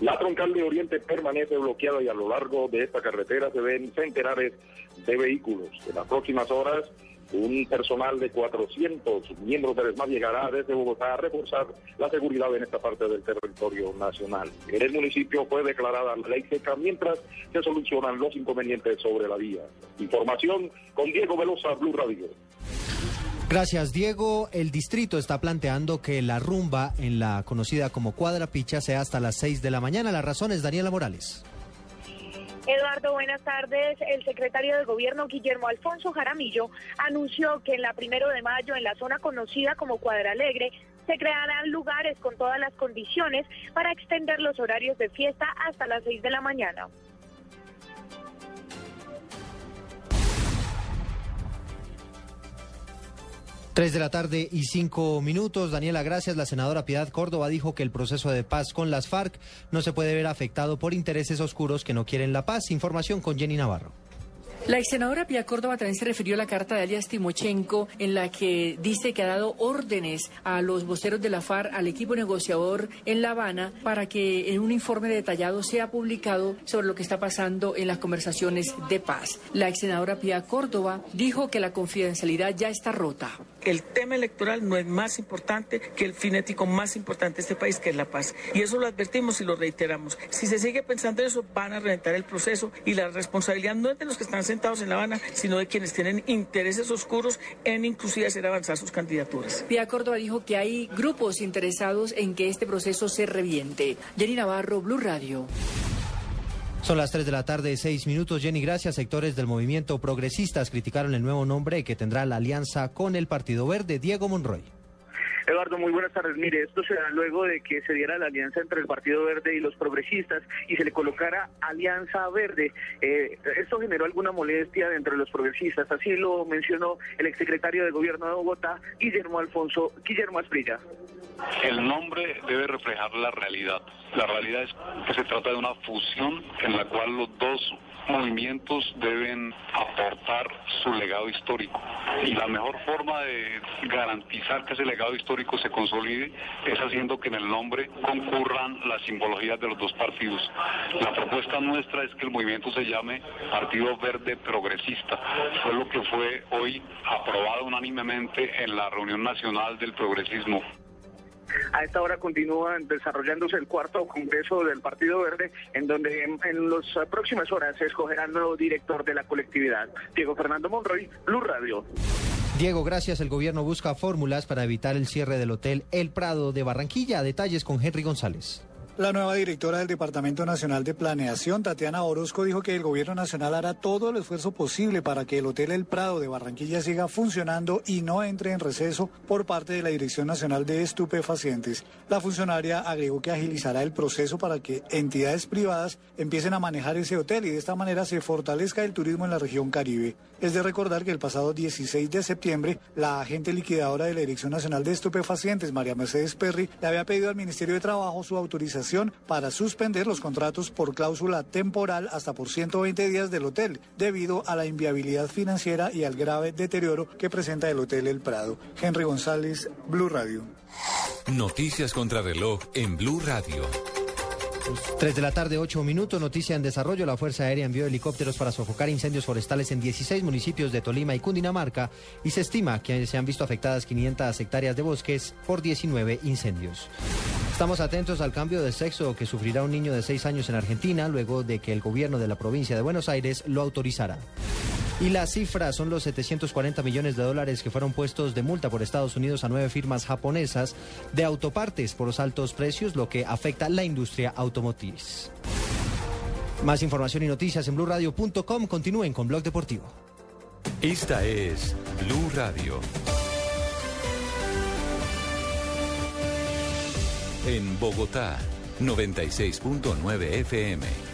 La troncal de Oriente permanece bloqueada y a lo largo de esta carretera se ven centenares de vehículos. En las próximas horas, un personal de 400 miembros del ESMAD llegará desde Bogotá a reforzar la seguridad en esta parte del territorio nacional. En el municipio fue declarada la ley seca mientras se solucionan los inconvenientes sobre la vía. Información con Diego Velosa, Blue Radio. Gracias, Diego. El distrito está planteando que la rumba en la conocida como Cuadra Picha sea hasta las 6 de la mañana. La razón es Daniela Morales. Eduardo, buenas tardes. El secretario de Gobierno, Guillermo Alfonso Jaramillo, anunció que en la primero de mayo, en la zona conocida como Cuadra Alegre, se crearán lugares con todas las condiciones para extender los horarios de fiesta hasta las 6 de la mañana. Tres de la tarde y cinco minutos. Daniela, gracias. La senadora Piedad Córdoba dijo que el proceso de paz con las FARC no se puede ver afectado por intereses oscuros que no quieren la paz. Información con Jenny Navarro. La ex senadora Pia Córdoba también se refirió a la carta de alias Timochenko en la que dice que ha dado órdenes a los voceros de la FARC, al equipo negociador en La Habana, para que en un informe detallado sea publicado sobre lo que está pasando en las conversaciones de paz. La ex senadora Pia Córdoba dijo que la confidencialidad ya está rota. El tema electoral no es más importante que el fin ético más importante de este país, que es la paz. Y eso lo advertimos y lo reiteramos. Si se sigue pensando en eso, van a reventar el proceso y la responsabilidad no es de los que están sentados en La Habana, sino de quienes tienen intereses oscuros en inclusive hacer avanzar sus candidaturas. Pía Córdoba dijo que hay grupos interesados en que este proceso se reviente. Jenny Navarro, Blue Radio. Son las 3 de la tarde, 6 minutos. Jenny, gracias. Sectores del movimiento progresistas criticaron el nuevo nombre que tendrá la alianza con el Partido Verde. Diego Monroy. Eduardo, muy buenas tardes. Mire, esto se da luego de que se diera la alianza entre el Partido Verde y los progresistas y se le colocara Alianza Verde. Eh, esto generó alguna molestia dentro de los progresistas. Así lo mencionó el exsecretario de Gobierno de Bogotá, Guillermo Alfonso, Guillermo Asprilla. El nombre debe reflejar la realidad. La realidad es que se trata de una fusión en la cual los dos movimientos deben aportar su legado histórico. Y la mejor forma de garantizar que ese legado histórico se consolide es haciendo que en el nombre concurran las simbologías de los dos partidos. La propuesta nuestra es que el movimiento se llame Partido Verde Progresista. Fue lo que fue hoy aprobado unánimemente en la reunión nacional del progresismo. A esta hora continúa desarrollándose el cuarto congreso del Partido Verde, en donde en, las próximas horas se escogerá el nuevo director de la colectividad. Diego Fernando Monroy, Blue Radio. Diego, gracias. El gobierno busca fórmulas para evitar el cierre del hotel El Prado de Barranquilla. Detalles con Henry González. La nueva directora del Departamento Nacional de Planeación, Tatiana Orozco, dijo que el Gobierno Nacional hará todo el esfuerzo posible para que el Hotel El Prado de Barranquilla siga funcionando y no entre en receso por parte de la Dirección Nacional de Estupefacientes. La funcionaria agregó que agilizará el proceso para que entidades privadas empiecen a manejar ese hotel y de esta manera se fortalezca el turismo en la región Caribe. Es de recordar que el pasado 16 de septiembre, la agente liquidadora de la Dirección Nacional de Estupefacientes, María Mercedes Perry, le había pedido al Ministerio de Trabajo su autorización para suspender los contratos por cláusula temporal hasta por 120 días del hotel, debido a la inviabilidad financiera y al grave deterioro que presenta el Hotel El Prado. Henry González, Blue Radio. Noticias contra reloj en Blue Radio. 3 de la tarde, 8 minutos. Noticia en desarrollo. La Fuerza Aérea envió helicópteros para sofocar incendios forestales en 16 municipios de Tolima y Cundinamarca y se estima que se han visto afectadas 500 hectáreas de bosques por 19 incendios. Estamos atentos al cambio de sexo que sufrirá un niño de 6 años en Argentina luego de que el gobierno de la provincia de Buenos Aires lo autorizara. Y la cifra son los 740 millones de dólares que fueron puestos de multa por Estados Unidos a nueve firmas japonesas de autopartes por los altos precios, lo que afecta la industria automotriz. Más información y noticias en blurradio.com. Continúen con Blog Deportivo. Esta es Blue Radio. En Bogotá, 96.9 FM.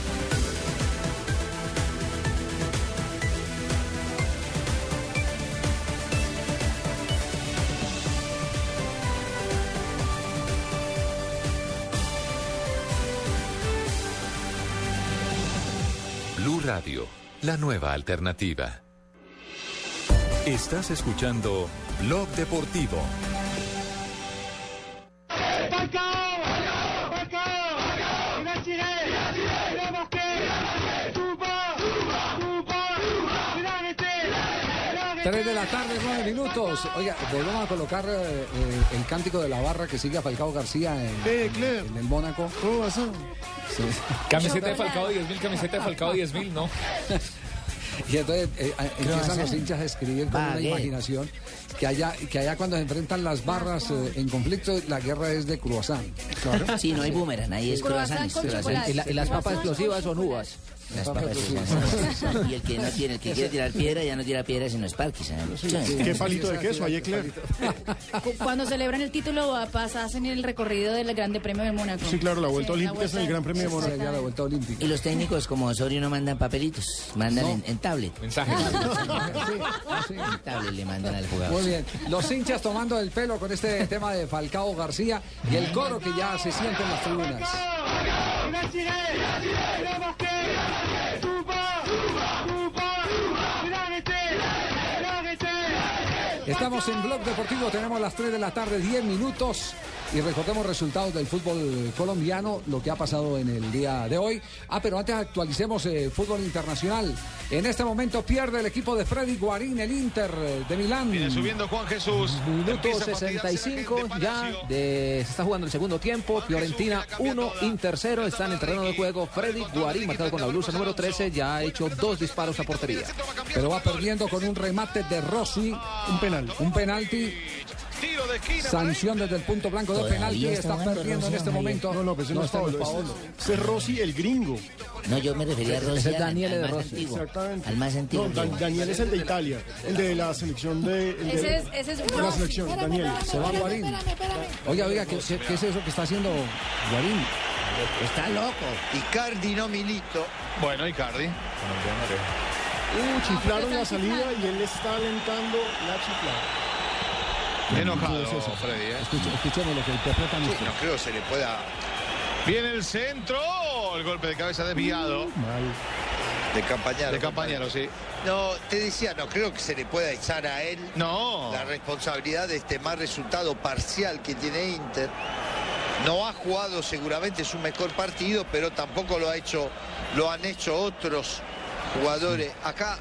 Radio la nueva alternativa. Estás escuchando Blog Deportivo. Tres de la tarde, minutos. Oiga, volvemos a colocar eh, eh, el cántico de la barra que sigue a Falcao García en, en el Mónaco. Sí. Camiseta de Falcao 10.000, camiseta de Falcao 10.000, ¿no? Y entonces eh, empiezan los hinchas a escribir con una imaginación que allá, que allá cuando se enfrentan las barras eh, en conflicto, la guerra es de croissant. Sí, no hay boomerang, ahí es croissant. ¿Y, la- y las papas explosivas son uvas? Las papas Y el que no tiene, el que quiere tirar piedra, ya no tira piedra, sino es Parkinson. ¿Qué palito de queso hay? Cu- Cuando celebran el título, pasa, hacen el recorrido del Grande Premio de Mónaco. Sí, claro, la vuelta olímpica es el Gran Premio de Mónaco. la vuelta olímpica. Y los técnicos como Osorio no mandan papelitos, mandan en, en tablet. Mensajes. En tablet le mandan al jugador. Muy bien. Los hinchas tomando el pelo con este tema de Falcao García y el coro que ya se siente en las tribunas. Estamos en Blog Deportivo, tenemos las 3 de la tarde, 10 minutos. Y recordemos resultados del fútbol colombiano, lo que ha pasado en el día de hoy. Ah, pero antes actualicemos el fútbol internacional. En este momento pierde el equipo de Freddy Guarín, el Inter de Milán. Viene subiendo Juan Jesús. Minuto Empieza a 65 fastidiarse la gente, ya de, se está jugando el segundo tiempo. Fiorentina 1, Inter 0. Está en el terreno de juego. Freddy Guarín, marcado con la blusa número 13, ya ha hecho dos disparos a portería. Pero va perdiendo con un remate de Rossi. Un penal. Un penalti. Tiro de esquina. Sanción desde el punto blanco de penalti. está Está perdiendo en este momento. No, no, pues no, es Paolo. es ese Rossi, el gringo. No, yo me refería a Rossi. es Daniele al de Rossi. antiguo. Exactamente. Al más antiguo. No, Dan- Daniel es el de Italia, el de la selección de. Ese es- ese es de la selección, Daniel. Se va Guarín. Oiga, oiga, ¿qué, qué- qué es eso que está haciendo Guarín? Está loco. Icardi no milito. Bueno, Icardi. Uh, chiflaron la salida y él está alentando la chiflada. Enojado, ¿Qué es eso? Freddy. ¿eh? Escuche- escuchemos lo que interpreta Sí, no creo que se le pueda. Viene el centro. El golpe de cabeza desviado. De Campañaro. De Campañaro, sí. No, te decía, no creo que se le pueda echar a él No. la responsabilidad de este mal resultado parcial que tiene Inter. No ha jugado seguramente su mejor partido, pero tampoco lo ha hecho, lo han hecho otros jugadores. Acá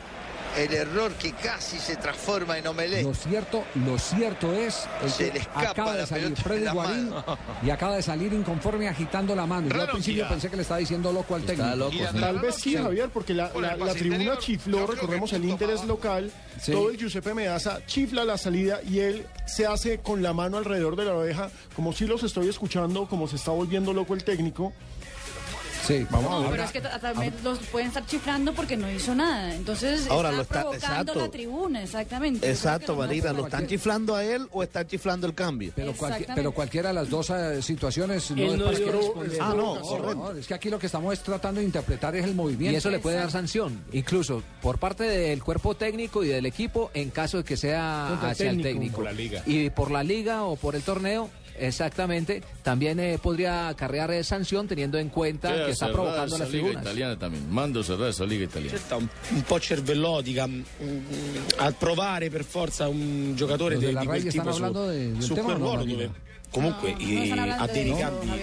el error que casi se transforma en omelette. Lo cierto, lo cierto es el Se que le escapa acaba de salir Freddy Guarín mano. y acaba de salir inconforme agitando la mano. Yo al principio pensé que le estaba diciendo loco al técnico. loco, Tal vez sí. Javier, porque la, tribuna interior, chifló, recordemos, el el punto Inter es más- local, Sí. todo el Giuseppe Meazza chifla la salida y él se hace con la mano alrededor de la oreja, como si los estoy escuchando, como se está volviendo loco el técnico. Sí, vamos a No, ver. pero es que ta- también los pueden estar chiflando porque no hizo nada. Entonces Ahora está lo está- provocando exacto. la tribuna, exactamente. Exacto, no- Marina. ¿Lo están chiflando a él o están chiflando el cambio? Pero, pero cualquiera de las dos eh, situaciones no Él es no para que-. Ah, no, no, correcto. no, es que aquí lo que estamos es tratando de interpretar es el movimiento. Y eso le puede dar sanción, incluso por parte del cuerpo técnico y del equipo, en caso de que sea Contra hacia el técnico. técnico. Por la liga. Y por la liga o por el torneo, exactamente, también eh, podría acarrear eh, sanción teniendo en cuenta que está provocando las tribunas. italiana también. Mando cerrare esa liga italiana. Un, un po' cervellotica mm, a provare per forza un giocatore Los de, de la di Rai quel están tipo su, hablando de- del su tema quel no, ruolo Marina? dove comunque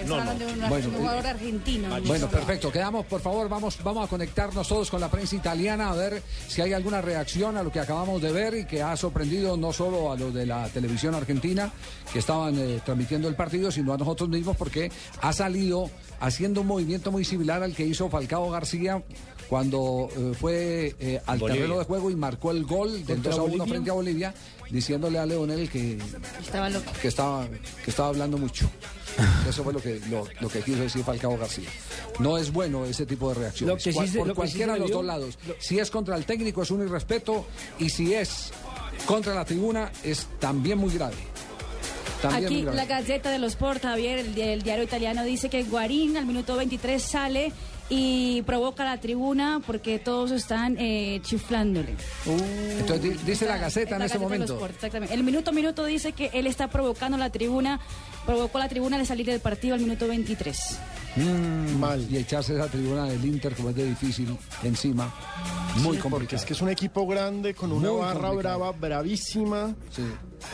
No, no Bueno, un jugador argentino. Bueno, perfecto. Quedamos, por favor, vamos, vamos a conectarnos todos con la prensa italiana a ver si hay alguna reacción a lo que acabamos de ver y que ha sorprendido no solo a los de la televisión argentina que estaban eh, transmitiendo el partido, sino a nosotros mismos porque ha salido haciendo un movimiento muy similar al que hizo Falcao García cuando eh, fue eh, al Bolivia. terreno de juego y marcó el gol del ¿Contra 2 a 1 Bolivia? frente a Bolivia, diciéndole a Leonel que, Estaba loco. que estaba que estaba hablando mucho. Eso fue lo que lo, lo que quiso decir Falcao García. No es bueno ese tipo de reacciones. Lo que sí se- por lo que sí cualquiera de los dos lados. Si es contra el técnico es un irrespeto y si es contra la tribuna es también muy grave. También Aquí muy grave. la Gaceta de los Sport, Javier, el, di- el diario italiano, dice que Guarín al minuto 23 sale y provoca la tribuna porque todos están eh, chiflándole. Entonces di- dice la Gaceta en La ese momento. Exactamente. El minuto a minuto dice que él está provocando la tribuna, provocó la tribuna de salir del partido al minuto 23. Mal. Y echarse esa tribuna del Inter como es de difícil encima. Muy Sí, complicado. Porque es que es un equipo grande con una Muy barra complicado. brava, bravísima.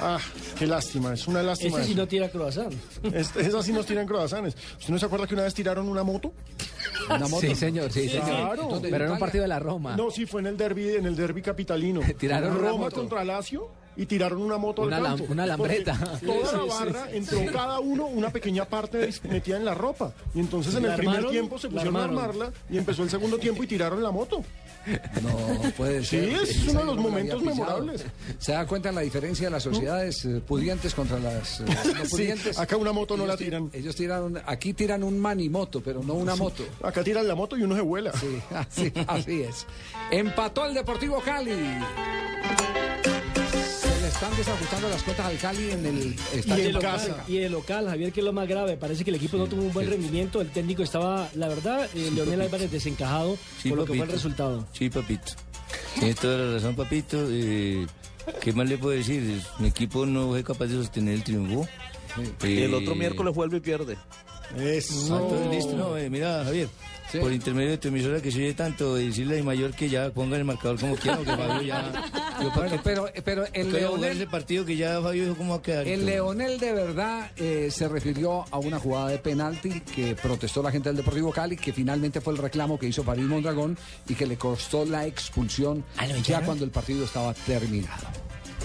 Ah, qué lástima, es una lástima. Este sí no tira croissant. Este- esas sí nos tiran croissants. ¿Usted no se acuerda que una vez tiraron una moto? Una moto. Sí, señor, sí, señor. Claro. Pero era un partido de la Roma. No, sí, fue en el derby, en el derby capitalino. Tiraron una Roma moto. contra Lazio y tiraron una moto Una al lam- campo. una lambreta. Toda Sí, la sí, barra sí, entró sí. cada uno una pequeña parte metida en la ropa. Y entonces en ¿La el primer tiempo se ¿La pusieron a armarla y empezó el segundo tiempo y tiraron la moto. No puede Sí, ser. es uno de los momentos memorables. Se da cuenta la diferencia de las sociedades eh, pudientes contra las eh, no Sí, pudientes. acá una moto no Ellos la ti- tiran. Ellos tiran, aquí tiran un manimoto, pero no una Sí. moto. Acá tiran la moto y uno se vuela. Sí, así, así es. Empató el Deportivo Cali. Están desajustando las cuentas al Cali en el Y estadio el, Azteca. local, y el local, Javier, que es lo más grave. Parece que el equipo no tuvo un buen rendimiento. El técnico estaba, la verdad, eh, Leonel Álvarez desencajado Sí, por lo que fue el resultado. Sí, papito. Tienes toda la razón, papito. Eh, ¿Qué más le puedo decir? Mi equipo no fue capaz de sostener el triunfo. Y el Eh, otro miércoles vuelve y pierde. Eso. Ah, entonces, listo, no, eh, mira, Javier. Por intermedio de tu emisora que se oye tanto, y decirle a mi mayor que ya ponga el marcador como quiera, que Fabio ya. Yo para Bueno, pero, pero el Leonel, ese partido que ya Fabio dijo cómo va a quedar. el Leonel de verdad eh, se refirió a una jugada de penalti que protestó la gente del Deportivo Cali, que finalmente fue el reclamo que hizo París Mondragón y que le costó la expulsión ya cuando el partido estaba terminado.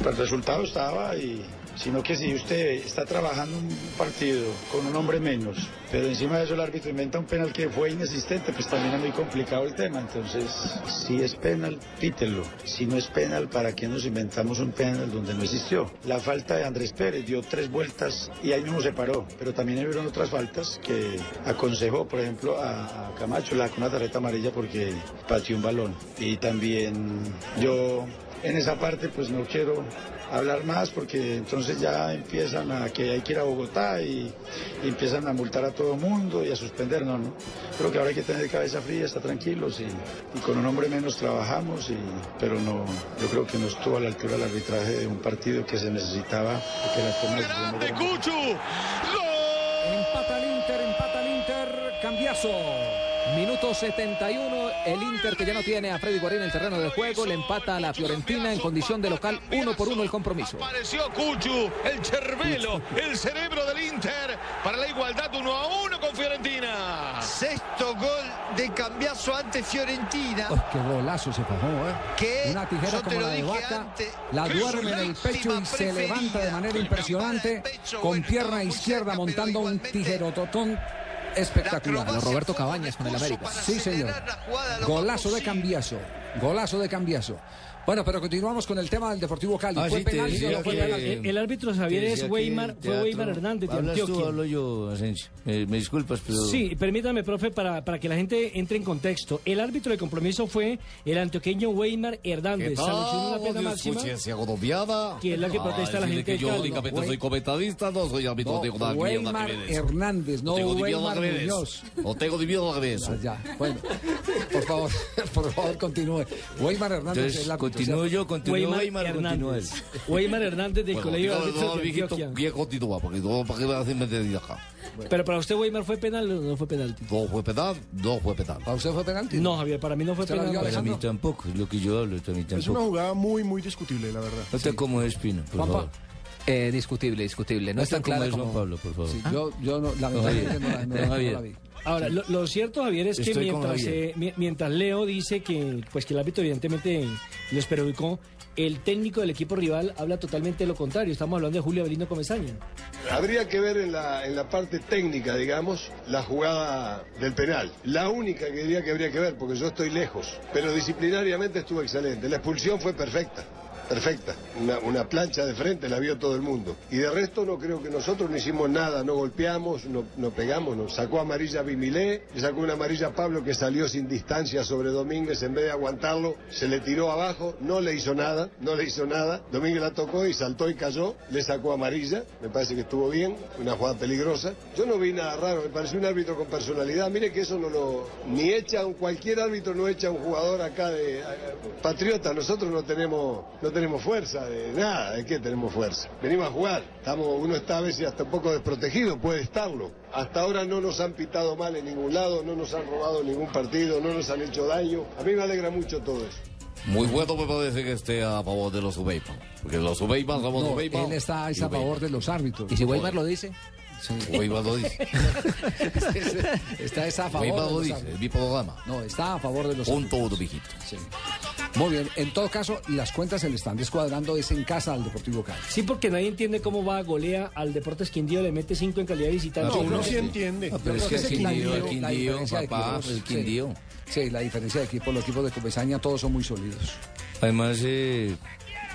El resultado estaba y sino que si usted está trabajando un partido con un hombre menos, pero encima de eso el árbitro inventa un penal que fue inexistente, pues también es muy complicado el tema. Entonces, si es penal, pítelo. Si no es penal, ¿para qué nos inventamos un penal donde no existió? La falta de Andrés Pérez dio tres vueltas y ahí mismo se paró, pero también hubieron otras faltas que aconsejó, por ejemplo, a, Camacho la con una tarjeta amarilla porque pateó un balón. Y también yo en esa parte pues no quiero hablar más porque entonces ya empiezan a que hay que ir a Bogotá y, y empiezan a multar a todo el mundo y a suspender, no, no. Creo que ahora hay que tener cabeza fría, estar tranquilos y, y con un hombre menos trabajamos, y, pero no, yo creo que no estuvo a la altura el arbitraje de un partido que se necesitaba que la toma de decisión no fuera- Empata el Inter, empata el Inter, cambiazo. Minuto 71, el Inter que ya no tiene a Freddy Guarín en el terreno de juego, le empata a la Fiorentina en condición de local, uno por uno el compromiso. Apareció Cuchu, el cervelo, el cerebro del Inter para la igualdad 1 a 1 con Fiorentina. Sexto gol de Cambiaso ante Fiorentina. Oh, qué golazo se fajó, ¿eh? Que Una tijera yo te como lo la de vaca, antes, la duerme en el pecho y se levanta de manera impresionante con pierna izquierda montando un tijerototón espectacular. Roberto Cabañas con el América. Sí, señor. Golazo de cambiazo. Golazo de cambiazo. Bueno, pero continuamos con el tema del Deportivo Cali. Ah, ¿Fue sí, te penal? decía ¿No fue que- penal? El, el árbitro Javier Te es que Weimar, el fue Weimar Hernández de Hablas tú, hablo yo, Asensio. Me, me disculpas, pero... Sí, permítame, profe, para, para que la gente entre en contexto. El árbitro de compromiso fue el antioqueño Weimar Hernández. Sancionó una pena máxima, que es la que protesta a la gente de yo únicamente soy comentarista, no soy árbitro, no, que ver, nada Weimar que. Hernández, no tengo ni miedo Weimar. Muñoz. No tengo ni miedo a ver eso. Ya, bueno, por favor, por favor, continúe. Weimar Hernández es la continúo yo, continúo Weimar Weimar, continúa él. Hernández. Weimar Hernández del Bueno, Colegio de no, de viejito, Antioquia. bien continúa, porque no, ¿para qué me hacen meter acá? Pero para usted Weimar fue penal o no fue penalti. No fue penal, no fue penal. ¿Para usted fue penalti? No, Javier, para mí no fue ¿Usted la penal. Para mí tampoco, es lo que yo hablo, también Es una tampoco. jugada muy, muy discutible, la verdad. No te como Espino, por Juanpa. favor. Eh, discutible, discutible. No No es tan está como clara es Juan como... Pablo, por favor. Sí, yo, yo no, lamentablemente no, no la- no la vi. Ahora, lo, lo cierto, Javier, es que Estoy mientras, eh, mi- mientras Leo dice que, pues, que el árbitro evidentemente les perjudicó, el técnico del equipo rival habla totalmente lo contrario. Estamos hablando de Julio Avelino Comesaña. Habría que ver en la, en la parte técnica, digamos, la jugada del penal. La única que diría que habría que ver, porque yo estoy lejos. Pero disciplinariamente estuvo excelente. La expulsión fue perfecta. Perfecta. Una, plancha de frente la vio todo el mundo. Y de resto no creo que nosotros no hicimos nada, no golpeamos, no, pegamos, no. Sacó amarilla Bimilé, le sacó una amarilla Pablo que salió sin distancia sobre Domínguez en vez de aguantarlo, se le tiró abajo, no le hizo nada, no le hizo nada. Domínguez la tocó y saltó y cayó, le sacó amarilla, me parece que estuvo bien, una jugada peligrosa. Yo no vi nada raro, me pareció un árbitro con personalidad. Mire que eso no lo. Ni echa, un- cualquier árbitro no echa a un jugador acá de. eh, Patriota, nosotros no tenemos fuerza de nada, ¿de qué tenemos fuerza? Venimos a jugar, estamos, uno está a veces hasta un poco desprotegido, puede estarlo. Hasta ahora no nos han pitado mal en ningún lado, no nos han robado ningún partido, no nos han hecho daño. A mí me alegra mucho todo eso. Muy bueno me parece que esté a favor de los Ubeipa. Porque los Ubeipa somos No, Ubeipa. él está es a favor de los árbitros. ¿Y si Weimar lo dice? Sí. Weimar lo dice. está es a favor Weimar de lo los dice, árbitros. es mi programa. No, está a favor de los Punto árbitros. uno, mijito. Sí. Muy bien, en todo caso, las cuentas se le están descuadrando es en casa al Deportivo Cali. Sí, porque nadie entiende cómo va, golea al Deportes Quindío, le mete cinco en calidad de visitante. No, uno sí entiende. Ah, pero es que el Quindío, el Quindío, papá, equipos, el. Quindío. Sí, la diferencia de equipo, los equipos de Comesaña todos son muy sólidos. Además, eh,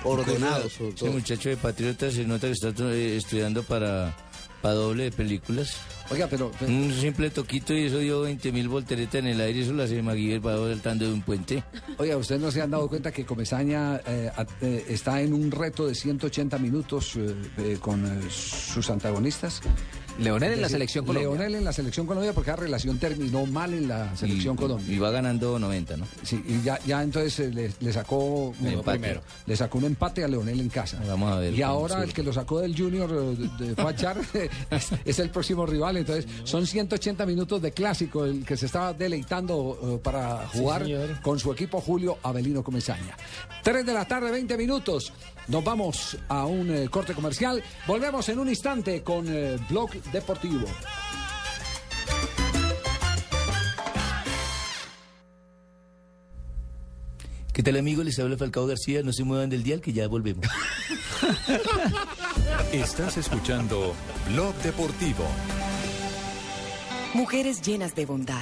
Ordenados, ese muchacho de Patriota se nota que está eh, estudiando para, para doble de películas. Oiga, pero... Un simple toquito y eso dio 20 mil volteretas en el aire, eso lo hace para saltando de un puente. Oiga, ¿ustedes no se han dado cuenta que Comesaña eh, eh, está en un reto de 180 minutos eh, con sus antagonistas? Leonel en la selección Colombia. Leonel en la selección Colombia porque la relación terminó mal en la selección Y- Colombia. Y va ganando 90, ¿no? Sí, y ya, ya entonces eh, le, le sacó un- empate. le sacó un empate a Leonel en casa. Vamos a ver Y ahora sube. el que lo sacó del Junior eh, de, de Fachar es, es el próximo rival. Entonces son 180 minutos de clásico el que se estaba deleitando eh, para jugar con su equipo Julio Avelino Comesaña. 3 de la tarde, 20 minutos. Nos vamos a un eh, corte comercial. Volvemos en un instante con eh, Blog Deportivo. ¿Qué tal, amigo? Les habla Falcao García. No se muevan del dial que ya volvemos. Estás escuchando Blog Deportivo. Mujeres llenas de bondad,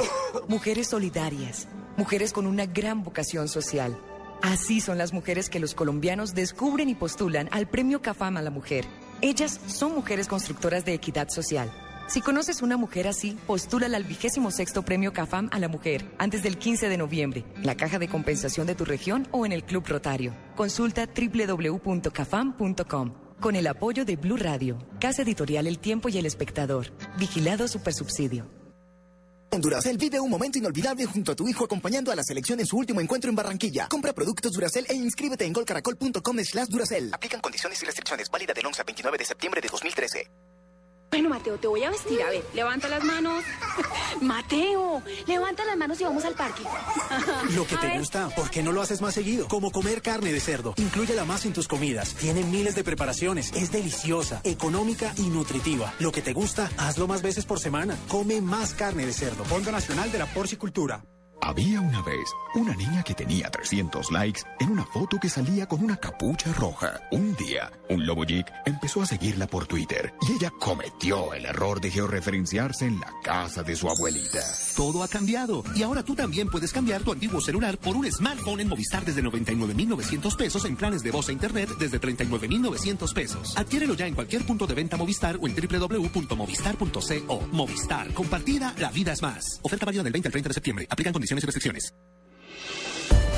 mujeres solidarias, mujeres con una gran vocación social. Así son las mujeres que los colombianos descubren y postulan al Premio CAFAM a la Mujer. Ellas son mujeres constructoras de equidad social. Si conoces una mujer así, postúlala al vigésimo sexto Premio CAFAM a la Mujer antes del 15 de noviembre, en la caja de compensación de tu región o en el Club Rotario. Consulta www.cafam.com. Con el apoyo de Blue Radio, Casa Editorial El Tiempo y El Espectador. Vigilado Supersubsidio. Duracel vive un momento inolvidable junto a tu hijo acompañando a la selección en su último encuentro en Barranquilla. Compra productos Duracel e inscríbete en golcaracol.com slash Duracel. Aplican condiciones y restricciones. Válida del 11 al 29 de septiembre de 2013. Bueno, Mateo, te voy a vestir. A ver, levanta las manos. Mateo, levanta las manos y vamos al parque. Lo que A te ver. gusta, ¿por qué no lo haces más seguido? Como comer carne de cerdo. Inclúyela más en tus comidas. Tiene miles de preparaciones. Es deliciosa, económica y nutritiva. Lo que te gusta, hazlo más veces por semana. Come más carne de cerdo. Fondo Nacional de la Porcicultura. Había una vez una niña que tenía 300 likes en una foto que salía con una capucha roja. Un día, un lobo geek empezó a seguirla por Twitter y ella cometió el error de georreferenciarse en la casa de su abuelita. Todo ha cambiado y ahora tú también puedes cambiar tu antiguo celular por un smartphone en Movistar desde 99,900 pesos en planes de voz e internet desde 39,900 pesos. Adquiérelo ya en cualquier punto de venta Movistar o en www.movistar.co. Movistar, compartida, la vida es más. Oferta válida del 20 al 30 de septiembre. Aplican condiciones y restricciones.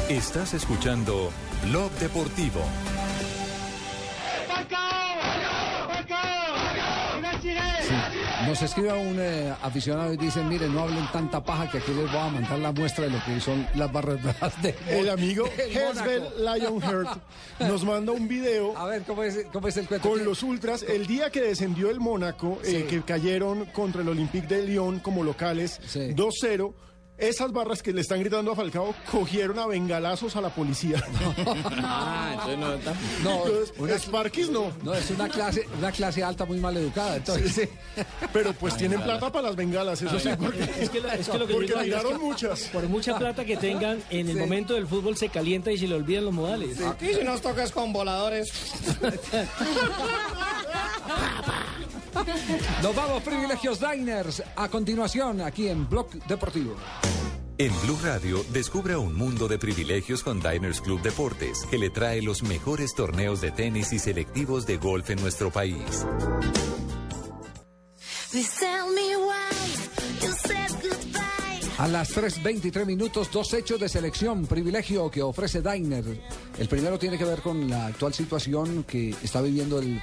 Estás escuchando Blog Deportivo. Nos escribe un eh, aficionado y dice, miren, no hablen tanta paja que aquí les voy a mandar la muestra de lo que son las barras bravas de El amigo Hesbel. Lionheart nos manda un video. A ver, ¿cómo es, cómo es el cuento? Con los ultras, el día que descendió el Mónaco, eh, Sí. que cayeron contra el Olympique de Lyon como locales, 2-0. Esas barras que le están gritando a Falcao cogieron a bengalazos a la policía. Ah, entonces no está- No, Entonces, una- Sparkis no. No, es una clase, una clase alta muy mal educada. Entonces, Pero pues tienen plata para las bengalas, eso sí, porque, Es que, lo- es que lo que porque digo es tiraron que muchas. Por mucha plata que tengan, en el Sí. momento del fútbol se calienta y se le olvidan los modales. Aquí si nos tocas con voladores. nos vamos, privilegios Diners. A continuación, aquí en Blog Deportivo. En Blue Radio, descubra un mundo de privilegios con Diners Club Deportes, que le trae los mejores torneos de tenis y selectivos de golf en nuestro país. A las 3.23 minutos, dos hechos de selección, privilegio que ofrece Diner. El primero tiene que ver con la actual situación que está viviendo el,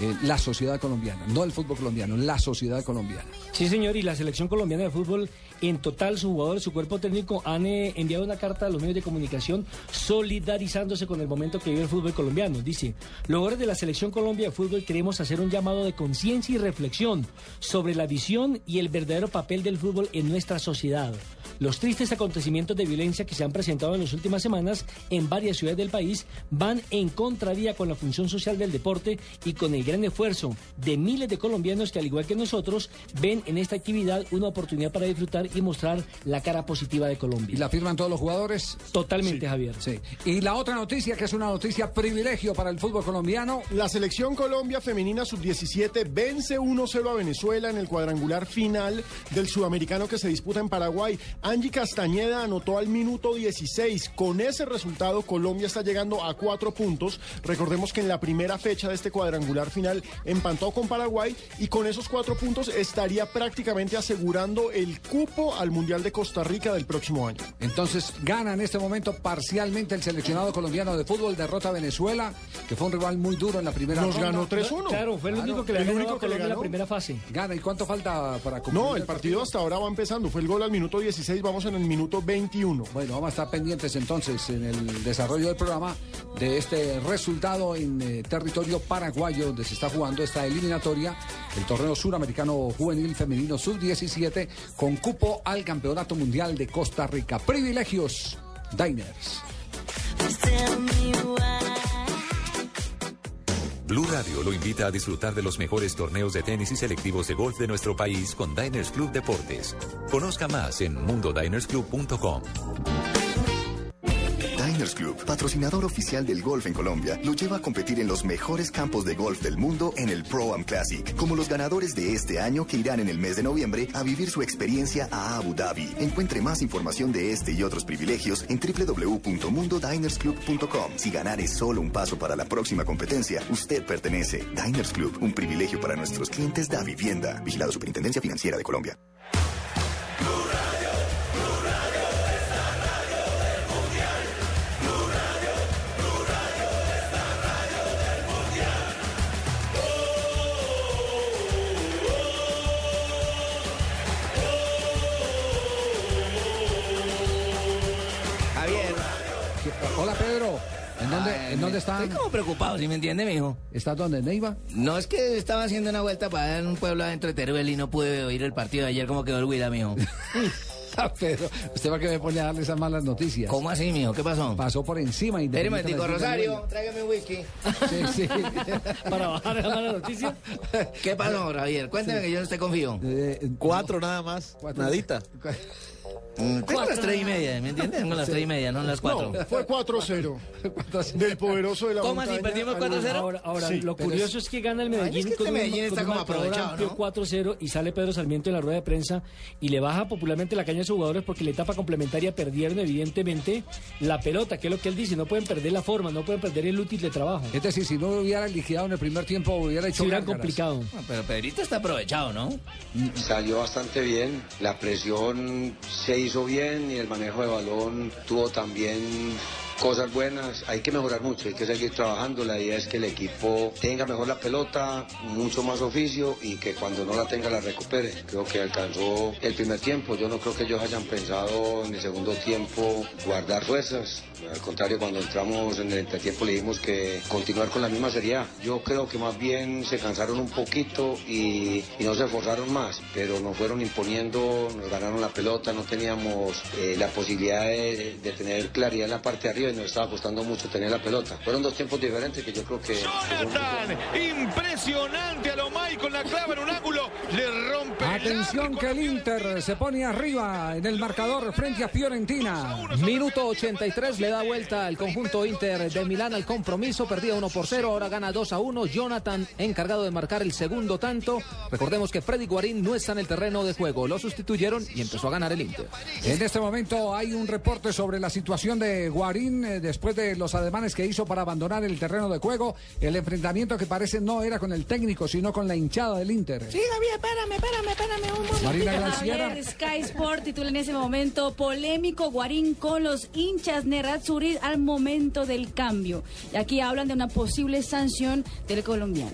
eh, la sociedad colombiana, no el fútbol colombiano, la sociedad colombiana. Sí, señor, y la selección colombiana de fútbol, en total, su jugador, su cuerpo técnico han eh, enviado una carta a los medios de comunicación solidarizándose con el momento que vive el fútbol colombiano. Dice, los jugadores de la selección Colombia de fútbol queremos hacer un llamado de conciencia y reflexión sobre la visión y el verdadero papel del fútbol en nuestra sociedad. Los tristes acontecimientos de violencia que se han presentado en las últimas semanas en varias ciudades del país van en contravía con la función social del deporte y con el gran esfuerzo de miles de colombianos que, al igual que nosotros, ven en esta actividad una oportunidad para disfrutar y mostrar la cara positiva de Colombia. ¿Y la firman todos los jugadores? Totalmente, Javier. Sí. Y la otra noticia, que es una noticia privilegio para el fútbol colombiano. La selección Colombia femenina sub-17 vence 1-0 a Venezuela en el cuadrangular final del sudamericano que se disputa en Paraguay. Angie Castañeda anotó al minuto 16. Con ese resultado, Colombia está llegando a cuatro puntos. Recordemos que en la primera fecha de este cuadrangular final empató con Paraguay y con esos cuatro puntos estaría prácticamente asegurando el cupo al Mundial de Costa Rica del próximo año. Entonces gana en este momento parcialmente el seleccionado colombiano de fútbol, derrota a Venezuela, que fue un rival muy duro en la primera Nos ronda. ganó 3-1. Claro, fue el único que le el ganó único que le en la ganó. primera fase. Gana, ¿y cuánto falta para concluir No, el partido hasta ahora va empezando. Fue el gol al minuto 16, vamos en el minuto 21. Bueno, vamos a estar pendientes entonces en el desarrollo del programa de este resultado en eh, territorio paraguayo, donde se está jugando esta eliminatoria, el torneo suramericano juvenil femenino sub-17, con cupo al Campeonato Mundial de Costa Rica. Privilegios, Diners. Blue Radio lo invita a disfrutar de los mejores torneos de tenis y selectivos de golf de nuestro país con Diners Club Deportes. Conozca más en mundodinersclub.com. Diners Club, patrocinador oficial del golf en Colombia, lo lleva a competir en los mejores campos de golf del mundo en el Pro Am Classic, como los ganadores de este año que irán en el mes de noviembre a vivir su experiencia a Abu Dhabi. Encuentre más información de este y otros privilegios en www.mundodinersclub.com. Si ganar es solo un paso para la próxima competencia, usted pertenece. Diners Club, un privilegio para nuestros clientes da vivienda. Vigilado Superintendencia Financiera de Colombia. Pedro, ¿en dónde, Ay, ¿en dónde están? Estoy como preocupado, ¿sí me entiende, mijo? ¿Estás dónde, en Neiva? No, es que estaba haciendo una vuelta para en un pueblo adentro de Teruel y no pude oír el partido de ayer como quedó el Huila, mijo. Ah, Pedro, ¿usted va que me pone a darle esas malas noticias? ¿Cómo así, mijo? ¿Qué pasó? Pasó por encima. Espere un Rosario, tráigame un whisky. Sí, sí. Para bajar la mala noticia. ¿Qué pasó, Javier? Cuénteme que yo no te confío. Cuatro nada más. Nadita. Mm, Tengo las tres y media, ¿me entiendes? Tengo las tres y media, no las cuatro. No, fue 4-0. Del poderoso de la ¿Cómo así? montaña ¿Perdimos al- 4-0? Ahora, ahora Sí, lo curioso es... que gana el Ay, Medellín es que este con, Medellín un, está con como aprovechado, ¿no? 4-0 y sale Pedro Sarmiento en la rueda de prensa y le baja popularmente la caña a sus jugadores porque la etapa complementaria perdieron evidentemente la pelota, que es lo que él dice, no pueden perder la forma, no pueden perder el útil de trabajo. Es decir, si no hubiera liquidado en el primer tiempo, hubiera hecho Se hubiera gárgaras. complicado. Ah, Pero Pedrito está aprovechado, ¿no? Salió bastante bien, la presión se hizo bien y el manejo de balón tuvo también cosas buenas. Hay que mejorar mucho, hay que seguir trabajando. La idea es que el equipo tenga mejor la pelota, mucho más oficio y que cuando no la tenga la recupere. Creo que alcanzó el primer tiempo. Yo no creo que ellos hayan pensado en el segundo tiempo guardar fuerzas. Al contrario, cuando entramos en el entretiempo le dijimos que continuar con la misma seriedad. Yo creo que más bien se cansaron un poquito y, no se esforzaron más, pero nos fueron imponiendo, nos ganaron la pelota, no teníamos eh, la posibilidad de, de tener claridad en la parte de arriba nos estaba costando mucho tener la pelota. Fueron dos tiempos diferentes que yo creo que... Jonathan, impresionante a Lomay con la clava en un ángulo, le rompe Atención que el Inter se pone arriba en el marcador frente a Fiorentina. Minuto 83 le da vuelta el conjunto Inter de Milán al compromiso. Perdía 1 por 0, ahora gana 2 a 1. Jonathan encargado de marcar el segundo tanto. Recordemos que Freddy Guarín no está en el terreno de juego. Lo sustituyeron y empezó a ganar el Inter. En este momento hay un reporte sobre la situación de Guarín eh, después de los ademanes que hizo para abandonar el terreno de juego. El enfrentamiento que parece no era con el técnico, sino con la hinchada del Inter. Sí, Javier, espérame, espérame, espérame un momento. Marina. Javier, Sky Sport titula en ese momento polémico Guarín con los hinchas Nerazzurri al momento del cambio. Y aquí hablan de una posible sanción del colombiano.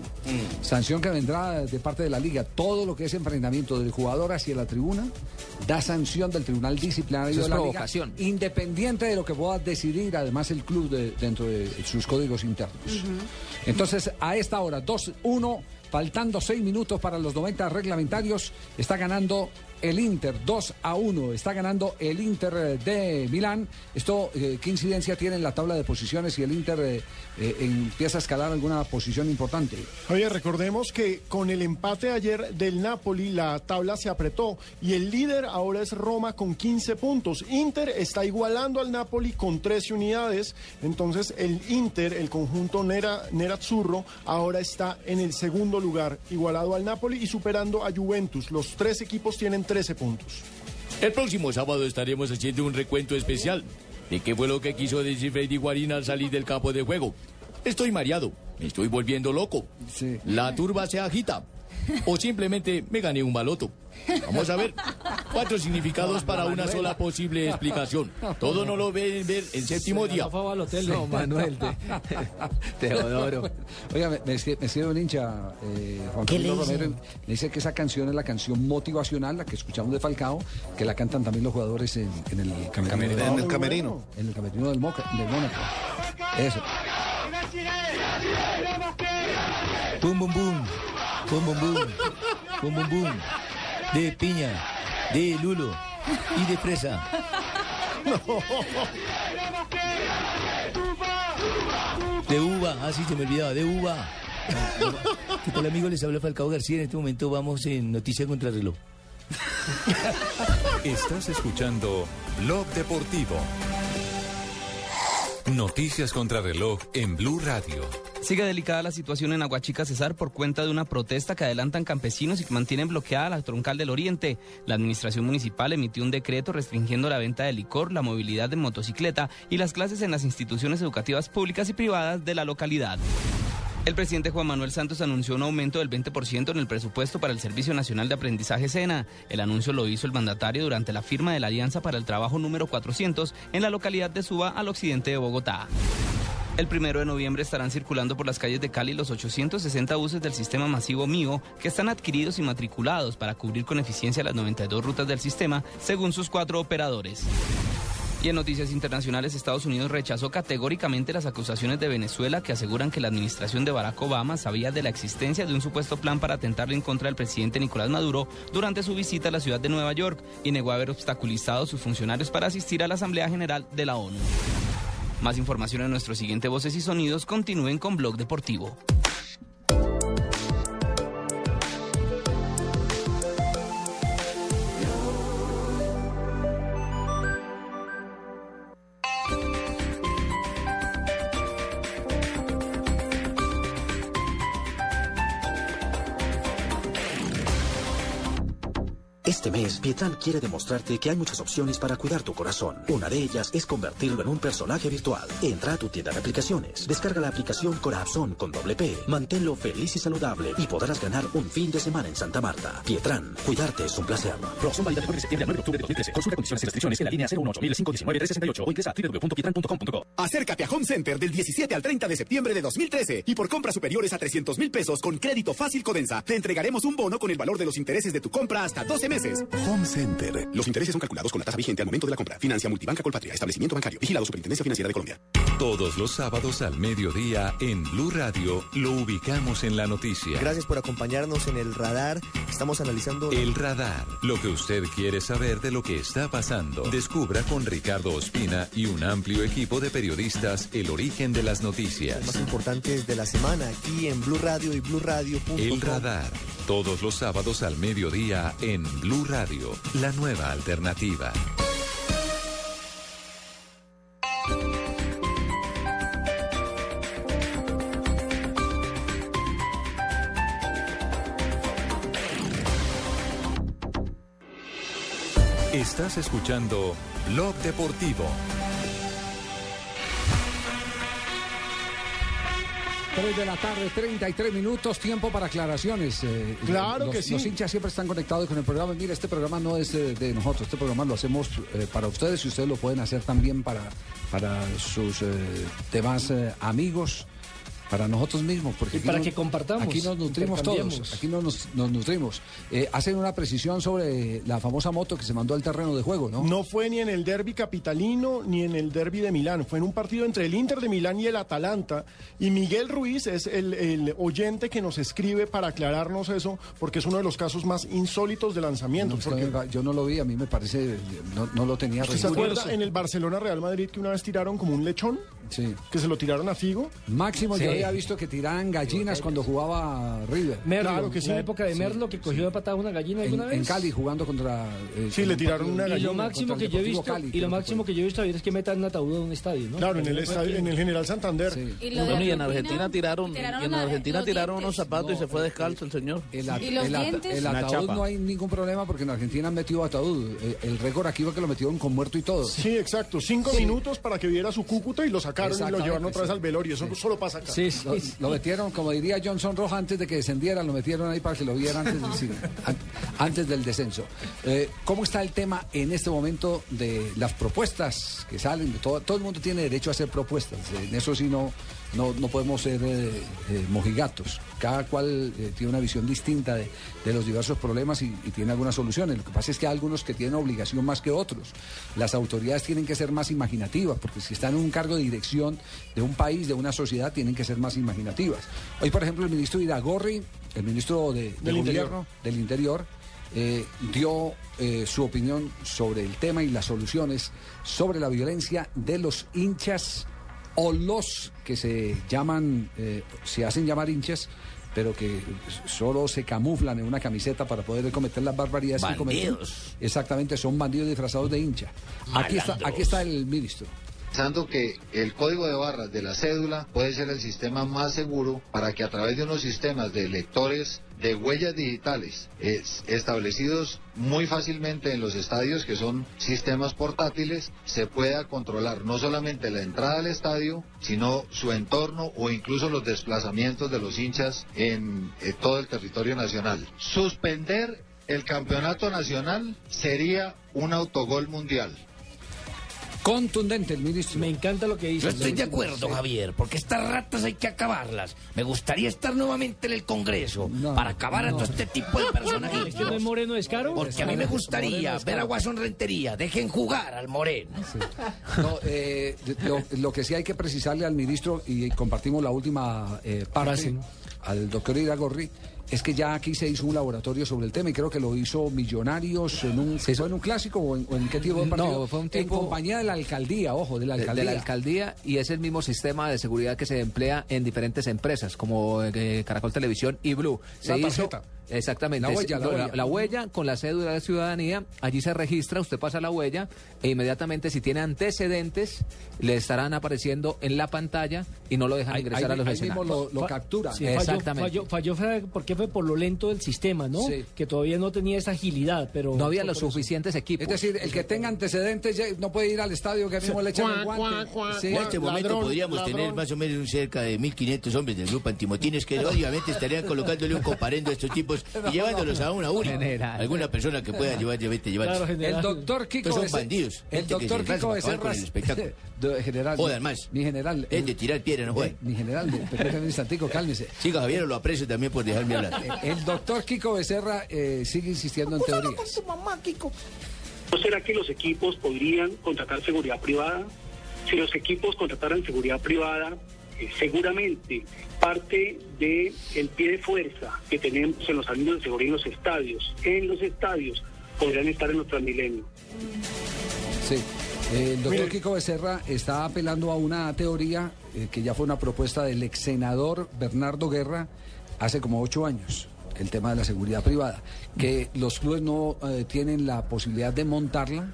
Sanción que vendrá de parte de la liga. Todo lo que es enfrentamiento del jugador hacia la tribuna da sanción del Tribunal Disciplinario Eso es de la provocación. liga, independiente de lo que pueda decidir además el club de- dentro de sus códigos internos. Entonces, a esta hora, 2-1, faltando 6 minutos para los 90 reglamentarios, está ganando el Inter 2 a 1. Está ganando el Inter eh, de Milán. Esto, eh, ¿qué incidencia tiene en la tabla de posiciones si el Inter eh, eh, empieza a escalar alguna posición importante? Oye, recordemos que con el empate ayer del Napoli la tabla se apretó y el líder ahora es Roma con 15 puntos. Inter está igualando al Napoli con 13 unidades, entonces el Inter, el conjunto Nera, Nerazzurro, ahora está en el segundo lugar, igualado al Napoli y superando a Juventus. Los tres equipos tienen 13 puntos. El próximo sábado estaremos haciendo un recuento especial de qué fue lo que quiso decir Freddy Guarín al salir del campo de juego. Estoy mareado. me estoy volviendo loco. La turba se agita. O simplemente me gané un baloto. Vamos a ver. Cuatro significados para una sola posible explicación. Todo no lo ven ver el séptimo día. No, Manuel, te- Teodoro. Oiga, me, me escribe, un hincha, eh, me dice que esa canción es la canción motivacional, la que escuchamos de Falcao, que la cantan también los jugadores en, en el camerino. En el camerino. En el camerino del, Moca, del Mónaco. Eso. Bum, bum, bum. Bum, bum, bum. Bum. De piña, de lulo y de fresa. De uva, así se me olvidaba, de uva. ¿Qué tal amigo? Les habla Falcao García. En este momento vamos en Noticia contra Reloj. Estás escuchando Blog Deportivo. Noticias contra reloj en Blue Radio. Sigue delicada la situación en Aguachica Cesar por cuenta de una protesta que adelantan campesinos y que mantienen bloqueada la troncal del Oriente. La administración municipal emitió un decreto restringiendo la venta de licor, la movilidad de motocicleta y las clases en las instituciones educativas públicas y privadas de la localidad. El presidente Juan Manuel Santos anunció un aumento del 20% en el presupuesto para el Servicio Nacional de Aprendizaje SENA. El anuncio lo hizo el mandatario durante la firma de la Alianza para el Trabajo número 400 en la localidad de Suba, al occidente de Bogotá. El primero de noviembre estarán circulando por las calles de Cali los 860 buses del sistema masivo MIO que están adquiridos y matriculados para cubrir con eficiencia las 92 rutas del sistema, según sus cuatro operadores. Y en noticias internacionales, Estados Unidos rechazó categóricamente las acusaciones de Venezuela que aseguran que la administración de Barack Obama sabía de la existencia de un supuesto plan para atentarle en contra del presidente Nicolás Maduro durante su visita a la ciudad de Nueva York y negó haber obstaculizado a sus funcionarios para asistir a la Asamblea General de la ONU. Más información en nuestro siguiente Voces y Sonidos. Continúen con Blog Deportivo. Mes, Pietran quiere demostrarte que hay muchas opciones para cuidar tu corazón. Una de ellas es convertirlo en un personaje virtual. Entra a tu tienda de aplicaciones, descarga la aplicación Corazón con doble P, manténlo feliz y saludable y podrás ganar un fin de semana en Santa Marta. Pietran, cuidarte es un placer. Promoción válida del 9 de septiembre al 9 de octubre de 2013. Consulta condiciones y restricciones en la línea 018 519 368 o ingresa a www.pietran.com.co. Acércate a Home Center del 17 al 30 de septiembre de 2013 y por compras superiores a 300 mil pesos con crédito fácil Codensa, te entregaremos un bono con el valor de los intereses de tu compra hasta 12 meses. Home Center. Los intereses son calculados con la tasa vigente al momento de la compra. Financia Multibanca Colpatria. Establecimiento bancario. Vigilado Superintendencia Financiera de Colombia. Todos los sábados al mediodía en Blue Radio lo ubicamos en la noticia. Gracias por acompañarnos en el radar. Estamos analizando. El radar, lo que usted quiere saber de lo que está pasando. Descubra con Ricardo Ospina y un amplio equipo de periodistas el origen de las noticias. más importantes de la semana aquí en Blue Radio y BlueRadio.com. El radar, todos los sábados al mediodía en Blue Radio, la nueva alternativa. Estás escuchando Blog Deportivo. Tres de la tarde, 33 minutos, tiempo para aclaraciones. eh, Claro los, que sí. Los hinchas siempre están conectados con el programa. Mira, este programa no es de, de nosotros, este programa lo hacemos eh, para ustedes y ustedes lo pueden hacer también para, para sus eh, demás amigos. Para nosotros mismos, porque Y para nos- que compartamos, Aquí nos nutrimos todos, aquí nos, nos- nos nutrimos. Eh, hacen una precisión sobre la famosa moto que se mandó al terreno de juego, ¿no? No fue ni en el derby capitalino ni en el derby de Milán. Fue en un partido entre el Inter de Milán y el Atalanta. Y Miguel Ruiz es el, el oyente que nos escribe para aclararnos eso, porque es uno de los casos más insólitos de lanzamiento. No, porque- yo no lo vi, a mí me parece, no, no lo tenía ¿Usted se acuerda en el Barcelona Real Madrid que una vez tiraron como un lechón? Sí. Que se lo tiraron a Figo. Máximo, Sí. yo había visto que tiraban gallinas cuando jugaba River. Merlo, Claro que sí. la época de Sí. Merlo que cogió de patada una gallina En, alguna vez. en Cali jugando contra. eh, Sí, en le tiraron una Y gallina lo máximo que yo he visto, Cali, y lo máximo que yo he visto es que metan un ataúd a un estadio, ¿no? Claro, en el, estadio, en el General Santander. ¿Y, Bueno, de y en Argentina? Tiraron, Tiraron y en Argentina tiraron unos zapatos y se fue descalzo el señor. El, at- ¿Y los el at- dientes? el Una ataúd no hay ningún problema porque en Argentina han metido ataúd. El récord aquí fue que lo metieron con muerto y todo. Sí, exacto. Cinco minutos para que viera su Cúcuta y lo sacaron. Sacaron y lo llevaron otra vez sí. al velorio. Eso solo pasa acá. Lo, lo metieron, como diría Johnson Roja, antes de que descendiera, lo metieron ahí para que lo vieran antes del, sí, an- antes del descenso. Eh, ¿Cómo está el tema en este momento de las propuestas que salen? Todo, todo el mundo tiene derecho a hacer propuestas. En eso sí no, no, no podemos ser eh, eh, mojigatos. Cada cual eh, tiene una visión distinta de, de los diversos problemas y, y tiene algunas soluciones. Lo que pasa es que hay algunos que tienen obligación más que otros. Las autoridades tienen que ser más imaginativas, porque si están en un cargo de dirección de un país, de una sociedad, tienen que ser más imaginativas. Hoy, por ejemplo, el ministro Iragorri, el ministro de, de Del Interior. Gobierno del Interior, eh, dio eh, su opinión sobre el tema y las soluciones sobre la violencia de los hinchas o los que se llaman, eh, se hacen llamar hinchas, pero que solo se camuflan en una camiseta para poder cometer las barbaridades que cometen. Bandidos. Exactamente, son bandidos disfrazados de hincha. Aquí está, aquí está el ministro. Pensando que el código de barras de la cédula puede ser el sistema más seguro para que a través de unos sistemas de lectores de huellas digitales es- establecidos muy fácilmente en los estadios, que son sistemas portátiles, se pueda controlar no solamente la entrada al estadio, sino su entorno o incluso los desplazamientos de los hinchas en eh, todo el territorio nacional. Suspender el campeonato nacional sería un autogol mundial. Contundente el ministro. Me encanta lo que dice. Yo estoy de acuerdo, Javier, porque estas ratas hay que acabarlas. Me gustaría estar nuevamente en el Congreso para acabar a todo este tipo de personajes. ¿Es que no es Moreno es caro? Porque a mí me gustaría ver a Guasón Rentería. Dejen jugar al Moreno. No, eh, lo, lo que sí hay que precisarle al ministro, y compartimos la última eh, parte, Frase, ¿no? al doctor Iragorri, es que ya aquí se hizo un laboratorio sobre el tema y creo que lo hizo Millonarios en un, ¿fue en un clásico o en, o en qué tipo de No, partido? fue un En compañía de la alcaldía, ojo, de la de, de alcaldía. la alcaldía y es el mismo sistema de seguridad que se emplea en diferentes empresas como eh, Caracol Televisión y Blue. Se La hizo-. Exactamente. La huella, la huella. la huella con la cédula de ciudadanía, allí se registra, usted pasa la huella e inmediatamente si tiene antecedentes le estarán apareciendo en la pantalla y no lo dejan Ahí- ingresar ahí- a los ahí mismo lo, lo captura. Sí, Exactamente. falló, porque fue por lo lento del sistema, ¿no? Sí. Que todavía no tenía esa agilidad, pero... No había los suficientes equipos. Es decir, el que tenga antecedentes ya no puede ir al estadio que mismo le echan el guante. Sí. En este momento Ladrón, podríamos ladrón. tener más o menos cerca de 1.500 hombres del grupo antimotines que obviamente estarían colocándole un comparendo a estos tipos y llevándolos a una URI. General. Alguna persona que pueda llevar, llevarte, llevarlos. Claro, El doctor Kiko Estos son bandidos, El doctor Kiko con Becerra. el espectáculo. General. Jodan más. Mi general. Es de tirar piedra, no jodan. eh, Mi general, de- permítame un instantico, cálmese. Siga, Javier, lo aprecio también por dejarme hablar. El doctor Kiko Becerra eh, sigue insistiendo en teorías. ¿No será que los equipos podrían contratar seguridad privada? Si los equipos contrataran seguridad privada, eh, seguramente parte del el pie de fuerza que tenemos en los amigos de seguridad en los estadios, en los estadios, podrían estar en los Transmilenio. Sí. Eh, El doctor Mire. Kiko Becerra está apelando a una teoría eh, que ya fue una propuesta del ex senador Bernardo Guerra hace como ocho años. El tema de la seguridad privada. Que los clubes no eh, tienen la posibilidad de montarla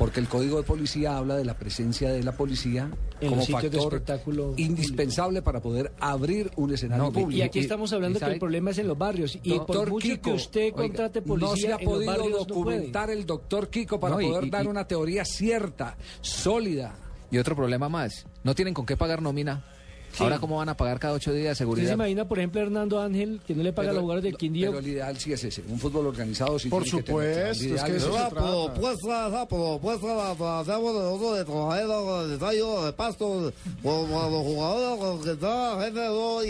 porque el código de policía habla de la presencia de la policía En como de factor espectáculo indispensable para poder abrir un escenario No, público. Y aquí estamos hablando que el problema es en los barrios. Y Doctor por mucho Kiko, que usted contrate no se policía ha en los podido no documentar el doctor Kiko para y- poder y- dar una teoría cierta, sólida. Y otro problema más, no tienen con qué pagar nómina. Sí. Ahora, ¿cómo van a pagar cada ocho días de ¿Usted se seguridad? imagina, por ejemplo, a Hernando Ángel, que no le paga a los jugadores del Quindío? Pero el ideal sí es ese, un fútbol organizado. Sí Por que supuesto, el es ideal que es eso ese. se trata. pues, pues, hacemos nosotros de trabajar de tallo de pasto con los jugadores que está gente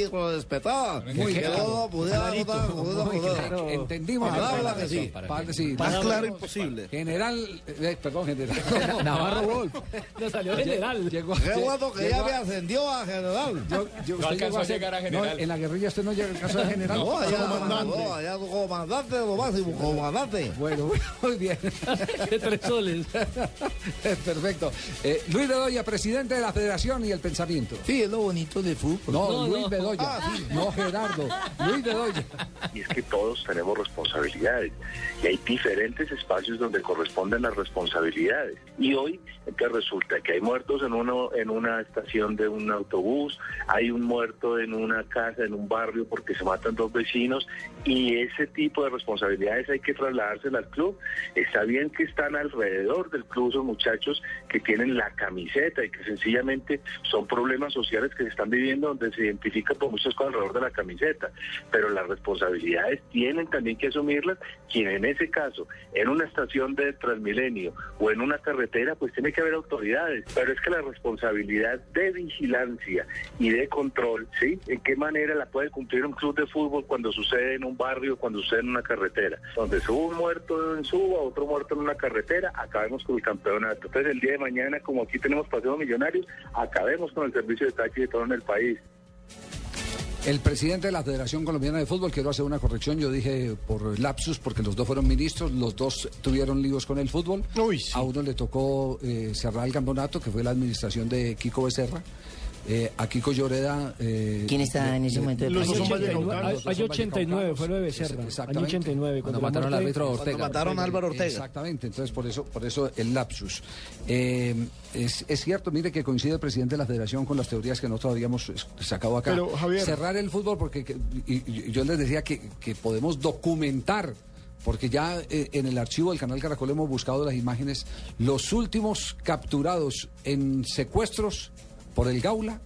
y con respetar. Muy que claro. todo pudiera votar, pudiera Muy votar. claro. Entendimos. Palabra que sí. Padre, sí. Más Palabra- claro imposible. General, eh, perdón, general. Navarro Wolf. No salió general. Llegó, Qué bueno que ya me ascendió a general. Yo- yo- usted a ser- no, en la guerrilla usted no llega de general. No, allá, comandante. no, allá comandante, lo máximo, comandante. Bueno, muy bien. De tres soles. Perfecto. Eh, Luis Bedoya, presidente de la Federación y el Pensamiento. Sí, es lo bonito del fútbol. No, No, Luis no. Bedoya. Ah, sí. No, Gerardo. Luis Bedoya. y es que todos tenemos responsabilidades y hay diferentes espacios donde corresponden las responsabilidades y hoy que resulta que hay muertos en uno en una estación de un autobús hay un muerto en una casa, en un barrio, porque se matan dos vecinos y ese tipo de responsabilidades hay que trasladárselas al club. Está bien que están alrededor del club esos muchachos que tienen la camiseta y que sencillamente son problemas sociales que se están viviendo donde se identifica por muchas cosas alrededor de la camiseta, pero las responsabilidades tienen también que asumirlas. Quien en ese caso, en una estación de Transmilenio o en una carretera, pues tiene que haber autoridades, pero es que la responsabilidad de vigilancia y de control, ¿sí? ¿En qué manera la puede cumplir un club de fútbol cuando sucede en un barrio, cuando sucede en una carretera? Donde suba un muerto en Suba, otro muerto en una carretera, acabemos con el campeonato. Entonces el día de mañana, como aquí tenemos paseos millonarios, acabemos con el servicio de taxi de todo en el país. El presidente de la Federación Colombiana de Fútbol, quiero hacer una corrección, yo dije por lapsus, porque los dos fueron ministros, los dos tuvieron líos con el fútbol. A uno le tocó eh, cerrar el campeonato, que fue la administración de Kiko Becerra. Eh, a Kiko Lloreda. Eh, ¿Quién está en ese momento de Los presidencia? 89, año 89 fue lo de Becerra. Año 89. Cuando la mataron al muerte- árbitro Ortega. Cuando mataron a Álvaro Ortega. Exactamente, entonces por eso, por eso el lapsus. Eh, es, es cierto, mire que coincide el presidente de la federación con las teorías que nosotros habíamos sacado acá. Pero, Javier- Cerrar el fútbol porque que- y- y yo les decía que, que podemos documentar. Porque ya eh, en el archivo del canal Caracol hemos buscado las imágenes, los últimos capturados en secuestros por el Gaula,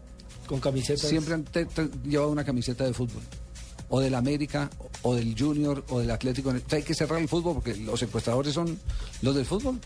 con camisetas. siempre han te- te- llevado una camiseta de fútbol. O del América, o del Junior, o del Atlético. Hay que cerrar el fútbol porque los secuestradores son los del fútbol.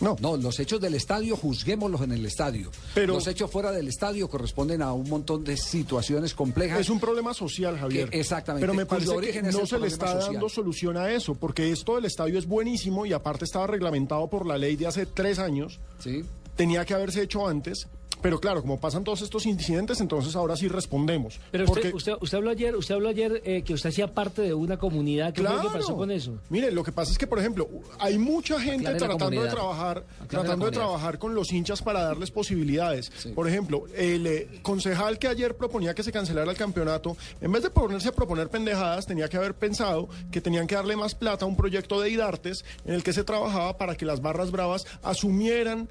No. No, los hechos del estadio, juzguémoslos en el estadio. Pero- los hechos fuera del estadio corresponden a un montón de situaciones complejas. Es un problema social, Javier. Que- exactamente, Pero me parece que no el se le está social. dando solución a eso, porque esto del estadio es buenísimo y aparte estaba reglamentado por la ley de hace tres años. Sí. Tenía que haberse hecho antes. Pero claro, como pasan todos estos incidentes, entonces ahora sí respondemos. Pero porque, usted, usted, usted habló ayer, usted habló ayer eh, que usted hacía parte de una comunidad. ¿Qué fue lo que pasó con eso? Mire, lo que pasa es que, por ejemplo, hay mucha gente Aclare tratando de trabajar, Aclare tratando de trabajar con los hinchas para darles posibilidades. Por ejemplo, el eh, concejal que ayer proponía que se cancelara el campeonato, en vez de ponerse a proponer pendejadas, tenía que haber pensado que tenían que darle más plata a un proyecto de IDARTES en el que se trabajaba para que las barras bravas asumieran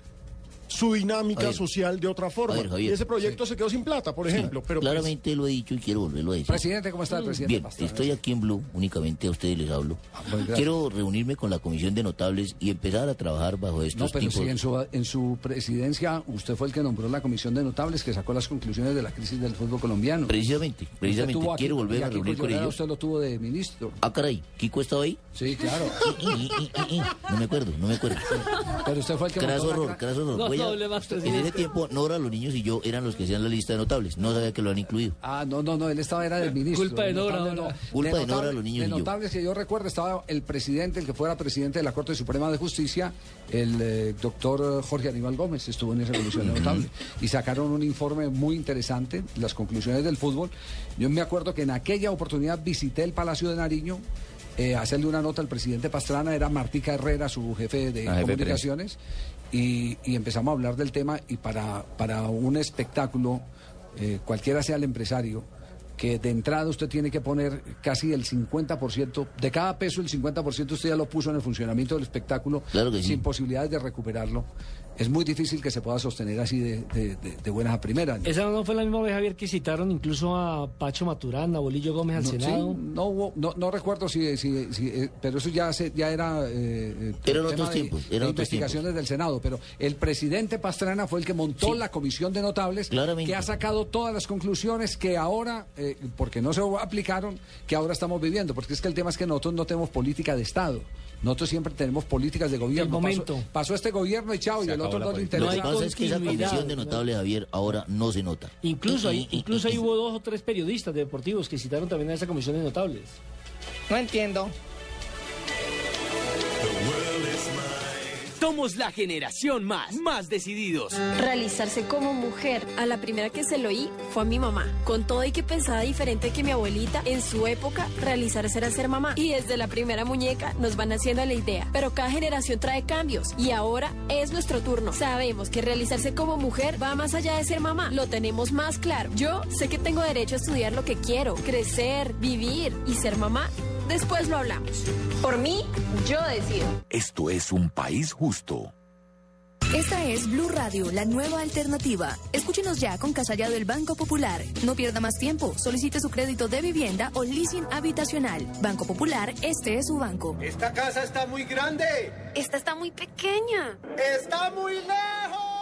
su dinámica social de otra forma. Javier, Javier. y ese proyecto se quedó sin plata, por ejemplo. pero pues, Claramente lo he dicho y quiero volverlo a decir. Presidente, ¿cómo está el presidente? Bien, estoy aquí en Blue, únicamente a ustedes les hablo. gracias. Quiero reunirme con la comisión de notables y empezar a trabajar bajo No, estos pero tipos. si en su, en su presidencia usted fue el que nombró la comisión de notables que sacó las conclusiones de la crisis del fútbol colombiano. Precisamente, precisamente, quiero volver a reunir con ellos. Usted lo tuvo de ministro. Ah, caray, ¿Kiko estaba ahí? Sí, claro. No me acuerdo, no me acuerdo. Pero usted fue el que Craso craso horror. Más, en ese tiempo, Nora, los niños y yo eran los que hacían la lista de notables. No sabía que lo han incluido. Ah, no, no, no, él estaba, era del ministro. Culpa de Nora Notable, no. Culpa de Nora, notable- los niños de y yo. notables que yo recuerdo estaba el presidente, el que fuera presidente de la Corte Suprema de Justicia, el eh, doctor Jorge Aníbal Gómez, estuvo en esa comisión de notables. Y sacaron un informe muy interesante, las conclusiones del fútbol. Yo me acuerdo que en aquella oportunidad visité el Palacio de Nariño. eh, hacerle una nota al presidente Pastrana, era Martica Herrera, su jefe de Ah, jefe de comunicaciones, y, y empezamos a hablar del tema y para, para un espectáculo, eh, cualquiera sea el empresario, que de entrada usted tiene que poner casi el 50%, de cada peso el 50% usted ya lo puso en el funcionamiento del espectáculo, Claro que sí. sin posibilidades de recuperarlo. Es muy difícil que se pueda sostener así de, de- de- de buenas a primeras. ¿no? Esa no fue la misma vez, Javier, que citaron incluso a Pacho Maturán, a Bolillo Gómez al No, sí, Senado. no, hubo- no, no recuerdo si, si- si, eh, pero eso ya se- ya era eh, eh, Eran otros de- tiempos, de eran otros investigaciones del Senado, pero el presidente Pastrana fue el que montó la comisión de notables Claramente. que ha sacado todas las conclusiones que ahora, eh, porque no se aplicaron, que ahora estamos viviendo, porque es que el tema es que nosotros no tenemos política de Estado. Nosotros siempre tenemos políticas de gobierno. El momento. Pasó, pasó este gobierno y chao, y el otro no le Lo interesa. que pasa es que esa comisión de ¿no? notables, Javier, ahora no se nota. Incluso, ahí, incluso ahí hubo dos o tres periodistas deportivos que citaron también a esa comisión de notables. No entiendo. Somos la generación más, más decididos. Realizarse como mujer. A la primera que se lo oí fue a mi mamá. Con todo y que pensaba diferente que mi abuelita, en su época, realizarse era ser mamá. Y desde la primera muñeca nos van haciendo la idea. Pero cada generación trae cambios. Y ahora es nuestro turno. Sabemos que realizarse como mujer va más allá de ser mamá. Lo tenemos más claro. Yo sé que tengo derecho a estudiar lo que quiero, crecer, vivir y ser mamá. Después lo hablamos. Por mí, yo decido. Esto es un país justo. Esta es Blue Radio, la nueva alternativa. Escúchenos ya con Casa Ya del Banco Popular. No pierda más tiempo. Solicite su crédito de vivienda o leasing habitacional. Banco Popular, este es su banco. Esta casa está muy grande. Esta está muy pequeña. Está muy lejos.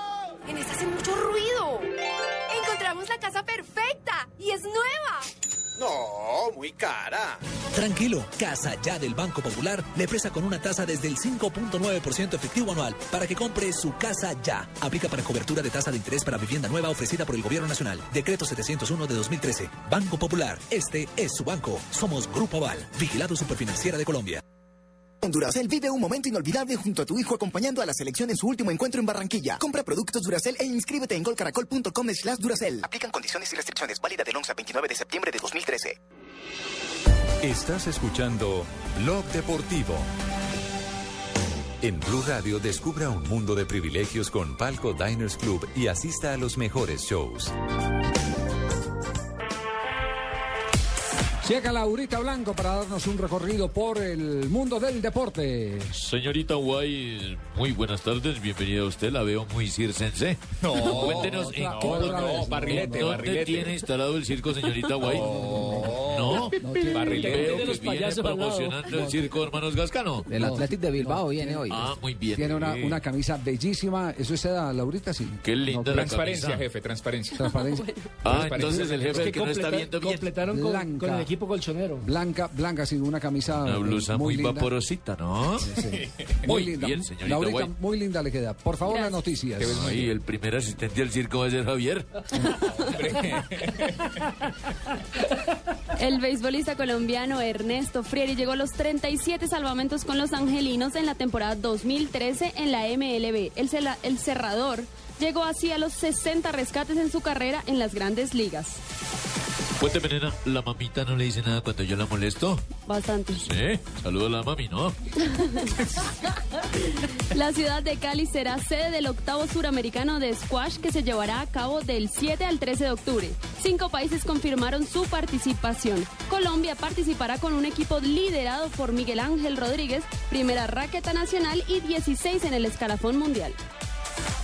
En esta hace mucho ruido. Encontramos la casa perfecta y es nueva. No, muy cara. Tranquilo, Casa Ya del Banco Popular le presta con una tasa desde el 5.9% efectivo anual para que compre su casa ya. Aplica para cobertura de tasa de interés para vivienda nueva ofrecida por el Gobierno Nacional. Decreto 701 de 2013. Banco Popular. Este es su banco. Somos Grupo Aval, vigilado superfinanciera de Colombia. Duracel vive un momento inolvidable junto a tu hijo acompañando a la selección en su último encuentro en Barranquilla. Compra productos Duracel e inscríbete en golcaracol.com slash Duracel. Aplican condiciones y restricciones. Válida del 11 al 29 de septiembre de 2013. Estás escuchando Blog Deportivo. En Blue Radio descubra un mundo de privilegios con Palco Diners Club y asista a los mejores shows. Llega Laurita Blanco para darnos un recorrido por el mundo del deporte. Señorita Guay, muy buenas tardes, bienvenida a usted, la veo muy circense. No, Cuéntenos, ¿en no, qué- no, barrilete, ¿Dónde barrilete. tiene instalado el circo, señorita Guay? No, tiene- barrilete. los que viene promocionando el circo Hermanos Gascano. El Athletic de Bilbao viene hoy. Ah, muy bien. Tiene una, una camisa bellísima. ¿Eso es seda, Laurita? Sí. Qué linda la Transparencia, camisa. jefe, transparencia. Transparencia. Ah, entonces el jefe Es que que no está viendo bien. completaron con, con el equipo colchonero. Blanca, blanca, sin una camisa. Una blusa eh, muy, linda. vaporosita, ¿no? Muy Muy linda. bien, señorita Laurita, Guay. muy linda le queda. Por favor, las noticias. Ay, el primer asistente al circo va a ser Javier. El beisbolista colombiano Ernesto Frieri llegó a los 37 salvamentos con los angelinos en la temporada 2013 en la MLB. El, el cerrador llegó así a los 60 rescates en su carrera en las grandes ligas. Cuénteme, nena, ¿la mamita no le dice nada cuando yo la molesto? Bastante. Sí, saludo a la mami, ¿no? La ciudad de Cali será sede del octavo suramericano de squash que se llevará a cabo del 7 al 13 de octubre. Cinco países confirmaron su participación. Colombia participará con un equipo liderado por Miguel Ángel Rodríguez, primera raqueta nacional y 16 en el escalafón mundial.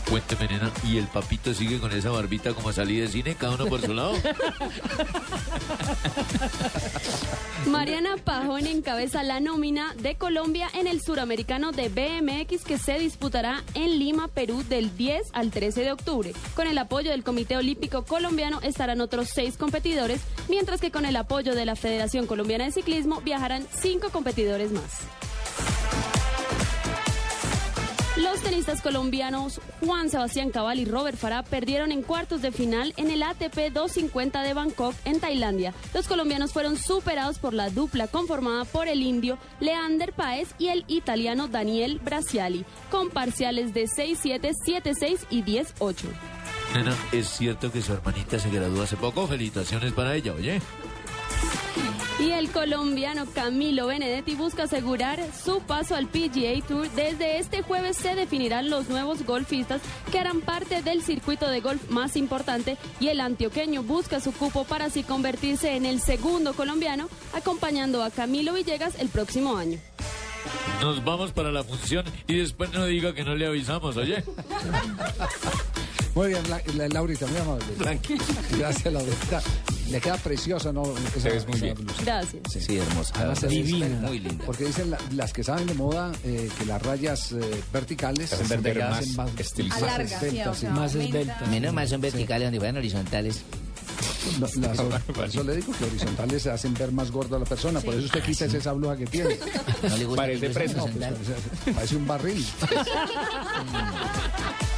Cuénteme, nena, ¿y el papito sigue con esa barbita como salí de cine, cada uno por su lado? Mariana Pajón encabeza la nómina de Colombia en el suramericano de BMX que se disputará en Lima, Perú, del 10 al 13 de octubre. Con el apoyo del Comité Olímpico Colombiano estarán otros seis competidores, mientras que con el apoyo de la Federación Colombiana de Ciclismo viajarán cinco competidores más. Los tenistas colombianos Juan Sebastián Cabal y Robert Farah perdieron en cuartos de final en el ATP 250 de Bangkok, en Tailandia. Los colombianos fueron superados por la dupla conformada por el indio Leander Paez y el italiano Daniel Brasiali, con parciales de 6-7, 7-6 y 10-8. Nena, ¿es cierto que su hermanita se graduó hace poco? Felicitaciones para ella, oye. Y el colombiano Camilo Benedetti busca asegurar su paso al PGA Tour. Desde este jueves se definirán los nuevos golfistas que harán parte del circuito de golf más importante y el antioqueño busca su cupo para así convertirse en el segundo colombiano, acompañando a Camilo Villegas el próximo año. Nos vamos para la función y después no diga que no le avisamos, oye. Muy bien, la, la- Laurita, muy amable. Gracias, Laurita. Le queda preciosa, ¿no? Esa, ves muy esa bien. blusa. Gracias. Sí, hermosa. Además, es Divina. Muy linda. Porque dicen la- las que saben de moda eh, que las rayas eh, verticales Hacen se más hacen más, estilizadas. más Alarga, esbeltas, sí, sí. o sea, Más esbelta. Menos mal son verticales donde fueran horizontales. No, las- por eso le digo que horizontales se hacen ver más gorda a la persona. Por eso usted quita esa blusa que tiene. No le gusta Parece que. No, pues, parece un barril.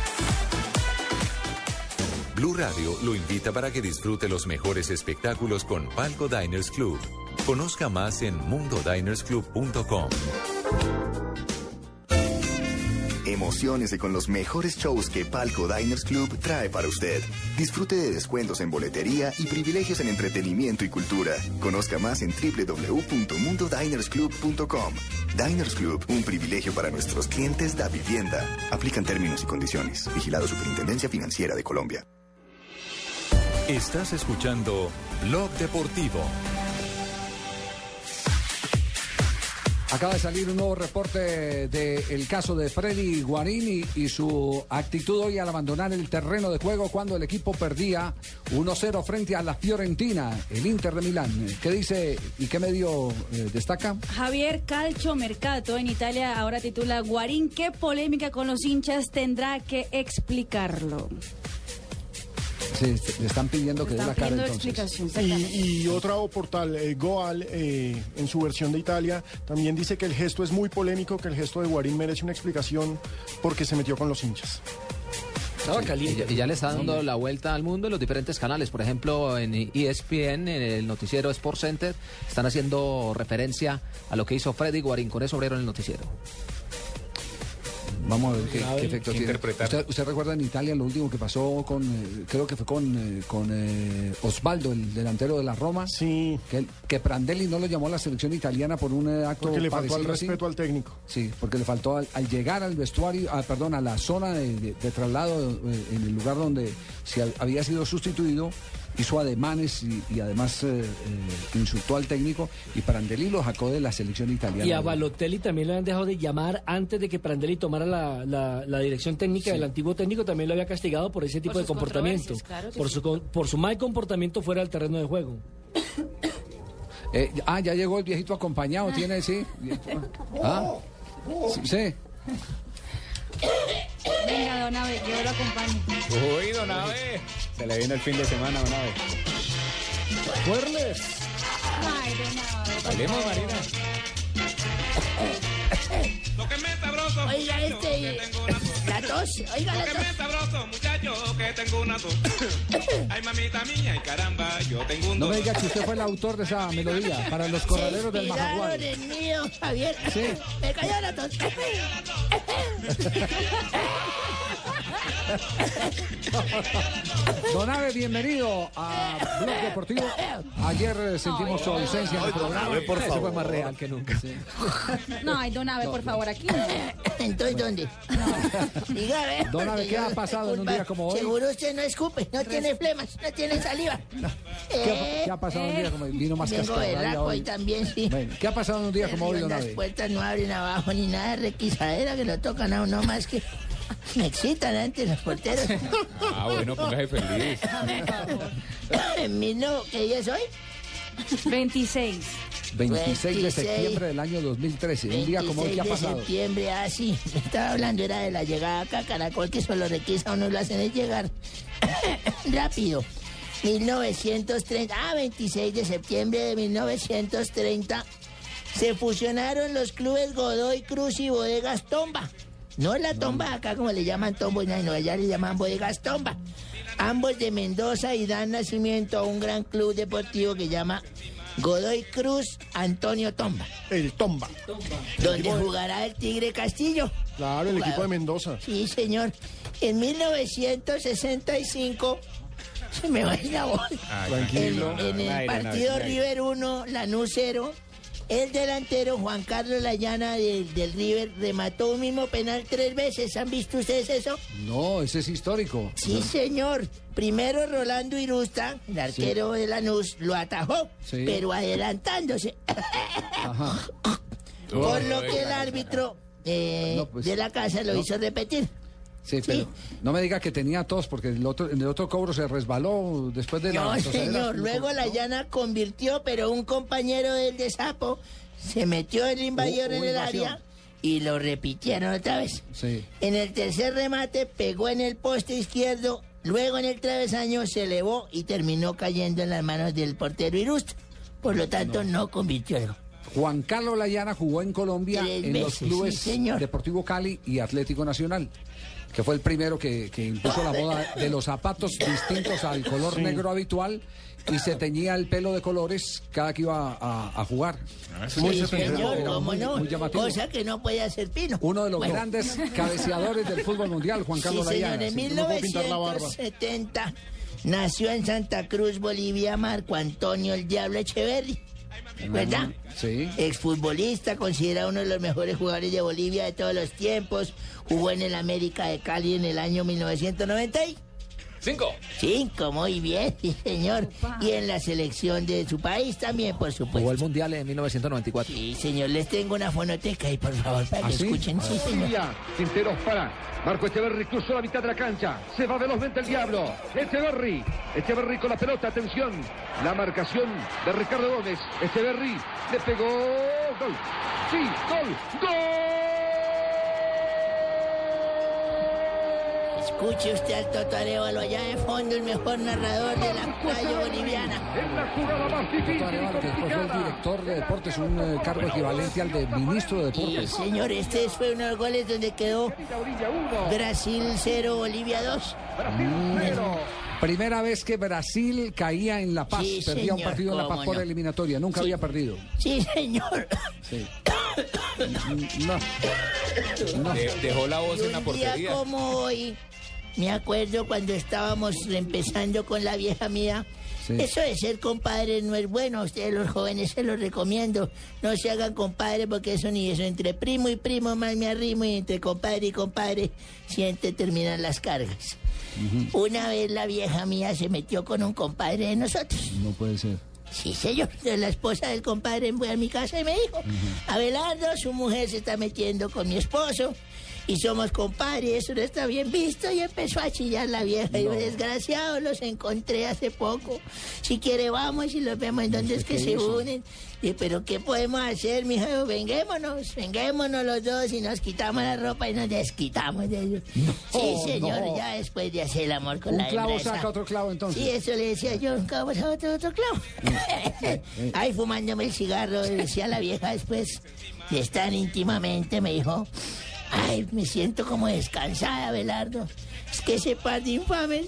Blue Radio lo invita para que disfrute los mejores espectáculos con Palco Diners Club. Conozca más en mundodinersclub.com. Emociones con los mejores shows que Palco Diners Club trae para usted. Disfrute de descuentos en boletería y privilegios en entretenimiento y cultura. Conozca más en www.mundodinersclub.com. Diners Club, un privilegio para nuestros clientes da vivienda. Aplican términos y condiciones. Vigilado Superintendencia Financiera de Colombia. Estás escuchando Blog Deportivo. Acaba de salir un nuevo reporte del caso de Freddy Guarini y, su actitud hoy al abandonar el terreno de juego cuando el equipo perdía 1-0 frente a la Fiorentina, el Inter de Milán. ¿Qué dice y qué medio eh, destaca? Javier Calcio Mercato en Italia ahora titula Guarín, ¿qué polémica con los hinchas tendrá que explicarlo? Sí, le están pidiendo que dé la cara entonces. explicación. Y, y otro portal, eh, Goal, eh, en su versión de Italia, también dice que el gesto es muy polémico, que el gesto de Guarín merece una explicación porque se metió con los hinchas. Sí, Y, ya- y ya le está dando la vuelta al mundo en los diferentes canales. Por ejemplo, en ESPN, en el noticiero Sports Center, están haciendo referencia a lo que hizo Freddy Guarín. Con eso abrieron el noticiero. Vamos a ver qué, qué efecto tiene. interpretar. ¿Usted, usted recuerda en Italia lo último que pasó con, eh, creo que fue con, eh, con eh, Osvaldo, el delantero de la Roma? Sí. Que, que Prandelli no lo llamó a la selección italiana por un eh, acto Porque le faltó al respeto al técnico. Sí, porque le faltó al, al llegar al vestuario, ah, perdón, a la zona de, de- de traslado, eh, en el lugar donde se ha- había sido sustituido, hizo ademanes y, y además eh, eh, insultó al técnico y Prandelli lo sacó de la selección italiana. Y a Balotelli también lo habían dejado de llamar antes de que Prandelli tomara la, la- la dirección técnica del antiguo técnico, también lo había castigado por ese tipo Por de comportamiento. claro por, sí. su, con- por su mal comportamiento fuera del terreno de juego. Eh, ah, ya llegó el viejito acompañado, tiene, sí. Ah, sí, sí. Venga, don Abe, yo lo acompaño. Uy, don Abe. Se le viene el fin de semana, don Abe. ¡Fuerles! Ay, don Abe. Salimos, Marina. Oiga, este. La tos, oiga la tos. sabroso, muchacho, que tengo una tos. Ay, mamita mía, y caramba, yo tengo un No me dolor. diga que usted fue el autor de esa melodía para los corraleros del Inspiraron Majagual. en mío, Javier. Sí. Me cayó la tos. Don Abe, bienvenido a Blog Deportivo. Ayer eh, sentimos su ausencia en el programa. Ese fue más real que nunca. No, ay, don Abe, por favor, aquí no. Entonces, ¿dónde? Dígame. Don Abe, ¿qué ha pasado en un día como hoy? Seguro usted no escupe, no tiene flemas, no tiene saliva. ¿Qué, qué ha pasado un día como hoy? Vino más Vengo también, sí. Bueno, ¿Qué ha pasado en un día como hoy, Don Las Abe? puertas no abren abajo ni nada de requisadera que lo tocan a uno más que me excitan antes los porteros. Ah, bueno, póngase feliz. En mi no, ¿qué día es hoy? 26. 26 de 26. septiembre del año 2013. Un día como hoy, ¿qué ha 26 de pasado? septiembre, ah, sí. Estaba hablando, era de la llegada acá a Caracol, que solo requisa uno lo hacen es llegar rápido. 1930, ah, 26 de septiembre de 1930, se fusionaron los clubes Godoy Cruz y Bodegas Tomba. No la tomba acá como le llaman tombo, no, allá le llaman bodegas tomba. Ambos de Mendoza y dan nacimiento a un gran club deportivo que llama Godoy Cruz Antonio Tomba. El Tomba. Donde jugará el Tigre Castillo. Claro, el equipo de Mendoza. Sí, señor. En 1965 se me va la voz. Tranquilo. En, en el Aire, partido. River 1, Lanús 0. El delantero Juan Carlos Layana del, del River remató un mismo penal tres veces. ¿Han visto ustedes eso? No, ese es histórico. Sí, señor. Primero Rolando Irusta, el arquero de Lanús, lo atajó, Sí. pero adelantándose. Ajá. Por lo que el árbitro eh, No, pues, de la casa lo no. hizo repetir. Sí, pero no me diga que tenía tos, porque el otro, en el otro cobro se resbaló después de la No, señor. Luego la llana convirtió, pero un compañero del de Sapo se metió el invasor en el invasión. área y lo repitieron otra vez. Sí. En el tercer remate pegó en el poste izquierdo, luego en el travesaño se elevó y terminó cayendo en las manos del portero Irusta. Por lo tanto, no, convirtió el. Juan Carlos Layana jugó en Colombia Tres en los clubes sí. Deportivo Cali y Atlético Nacional, que fue el primero que, que impuso la moda de los zapatos distintos al color Sí. negro habitual y se teñía el pelo de colores cada que iba a, a jugar. Sí, señor, Era cómo muy- no. muy llamativo. Cosa que no puede hacer Pino. Uno de los Bueno. grandes cabeceadores del fútbol mundial, Juan Carlos sí, señor, Layana. en Sí, no puedo pintar la barba. 1970 nació en Santa Cruz, Bolivia, Marco Antonio el Diablo Echeverri. ¿Verdad? Sí. Exfutbolista, considerado uno de los mejores jugadores de Bolivia de todos los tiempos. Jugó en el América de Cali en el año 1990. y Cinco. Cinco, muy bien, sí, señor. Y en la selección de su país también, por supuesto. Jugó el Mundial en 1994. Sí, señor, les tengo una fonoteca ahí, por favor, para que ¿Ah, sí? escuchen. Sí, señor. Quinteros para. Marco Echeverry cruzó la mitad de la cancha. Se va velozmente el diablo. Echeverry. Echeverry con la pelota. Atención. La marcación de Ricardo Gómez. Echeverry le pegó. Gol. Sí, gol. ¡Gol! Escuche usted al Toto Arevalo allá de fondo, el mejor narrador de la playa boliviana. Es la jugada más difícil y Después fue el director de deportes, un eh, cargo equivalente al de ministro de Sí, deportes. señor, este fue uno de los goles donde quedó Brasil 0, Bolivia 2. Mm. Primera vez que Brasil caía en La Paz, Sí, perdía un partido en La Paz por no. eliminatoria, nunca Sí. había perdido. Sí, señor. Sí. No. No. De- dejó la voz Y en la un día portería. como hoy, me acuerdo cuando estábamos empezando con la vieja mía. Sí. Eso de ser compadre no es bueno, ustedes los jóvenes se los recomiendo. No se hagan compadre porque eso ni eso. Entre primo y primo más me arrimo y entre compadre y compadre siempre terminan las cargas. Una vez la vieja mía se metió con un compadre de nosotros. No puede ser. Sí, señor. La esposa del compadre fue a mi casa y me dijo, Abelardo, su mujer se está metiendo con mi esposo y somos compadres, eso no está bien visto. Y empezó a chillar la vieja. Y yo, desgraciado, los encontré hace poco. Si quiere, vamos y los vemos en donde es que se hizo? unen. Y, pero ¿qué podemos hacer, mija? Yo, Venguémonos, venguémonos los dos y nos quitamos la ropa y nos desquitamos de ellos. sí, señor, no. ya después de hacer el amor con Un la clavo hembra esa. saca otro clavo entonces. Sí, eso le decía yo, un clavo saca otro, otro clavo. Ay, fumándome el cigarro, decía la vieja después de estar íntimamente, me dijo, ay, me siento como descansada, Belardo. Es que ese par de infames,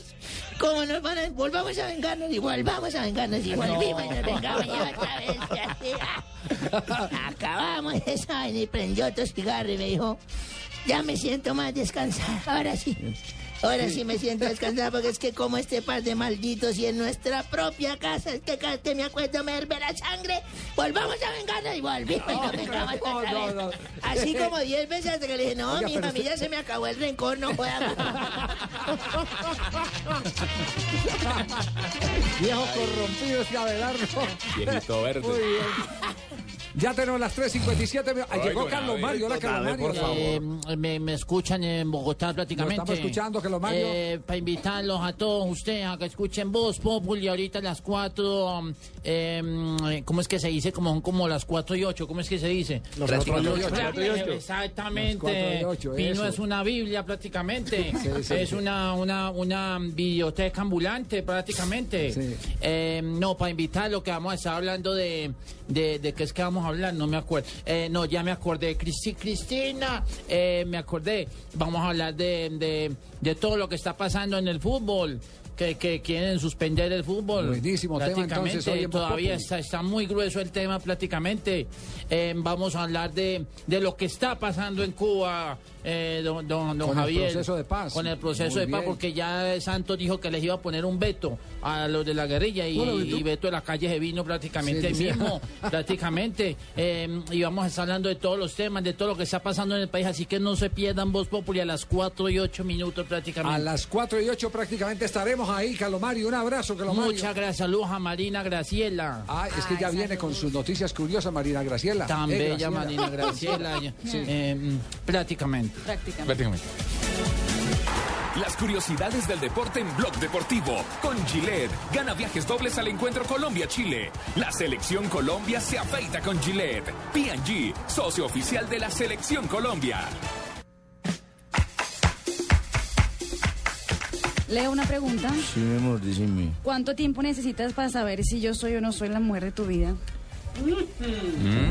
¿cómo nos van a... Volvamos a vengarnos y volvamos a vengarnos y volvimos y nos vengamos y otra vez. Acabamos esa y prendió otro cigarro y me dijo, ya me siento más descansada, ahora sí. Ahora sí me siento descansada porque es que como este par de malditos y en nuestra propia casa es que cada vez que me acuerdo me herve la sangre, volvamos a vengarnos y volvimos y nos vengamos no, otra no, vez. no. Así como diez veces hasta que le dije, no, Oiga, mi familia usted- se me acabó el rencor, no joda Viejo corrompido ese Abelardo. Viejito verde. Muy bien. Ya tenemos las 3.57. mi- Ah, Llegó Oiga, Carlos Mario. Hola, Carlos Mario. por favor. Eh, me, me escuchan en Bogotá prácticamente. Lo estamos escuchando, Carlos Mario. Eh, para invitarlos a todos ustedes a que escuchen Voz Populi ahorita a las 4. um, eh, ¿Cómo es que se dice? Como, como las 4 y 8. ¿Cómo es que se dice? Los cuatro y ocho. Exactamente. Pino es una Biblia prácticamente. Sí, sí, es sí. una, una, una biblioteca ambulante prácticamente. Sí. Eh, no, para invitarlo que vamos a estar hablando de, de, de qué es que vamos a hablar, no me acuerdo. Eh, no, ya me acordé. Cristi, Cristina, eh, me acordé. Vamos a hablar de, de, de todo lo que está pasando en el fútbol. Que, que quieren suspender el fútbol. Buenísimo tema, entonces, hoy en Voz todavía está, está muy grueso el tema prácticamente. Eh, vamos a hablar de, de lo que está pasando en Cuba, eh, don, don, don Con el Javier. proceso de paz. Con el proceso Muy de paz, porque ya Santos dijo que les iba a poner un veto a los de la guerrilla y, veto de las calles de vino prácticamente Sí, ahí sí. mismo, prácticamente. Eh, y vamos a estar hablando de todos los temas, de todo lo que está pasando en el país, así que no se pierdan Voz Populi a las 4 y 8 minutos prácticamente. A las 4 y 8 prácticamente estaremos ahí, Carlos Mario. Un abrazo, Carlos Mario. Muchas gracias, saludos a Marina Graciela. Ah, es que ya viene con sus noticias curiosas, Marina Graciela. Tan Eh, bella Graciela. Marina Graciela. eh, mm, prácticamente. Prácticamente. Las curiosidades del deporte en Blog Deportivo. Con Gillette. Gana viajes dobles al encuentro Colombia-Chile. La selección Colombia se afeita con Gillette. PG, socio oficial de la selección Colombia. Leo una pregunta. Sí, mi amor, decime. ¿Cuánto tiempo necesitas para saber si yo soy o no soy la mujer de tu vida?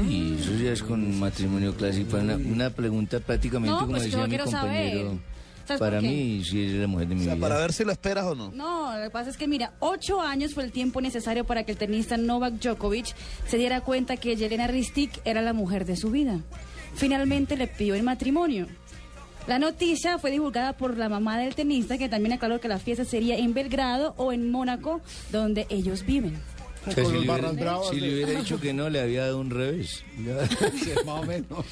Y eso ya es con matrimonio clásico. Una, una pregunta prácticamente No, como pues decía mi quiero compañero. saber. ¿Sabes Para mí, si eres la mujer de mi vida. Para ver si lo esperas o no. No, lo que pasa es que, mira, ocho años fue el tiempo necesario para que el tenista Novak Djokovic se diera cuenta que Yelena Ristic era la mujer de su vida. Finalmente le pidió el matrimonio. La noticia fue divulgada por la mamá del tenista, que también aclaró que la fiesta sería en Belgrado o en Mónaco, donde ellos viven. O sea, con si le hubiera-. Si de- le hubiera dicho que no, le había dado un revés. Más o menos.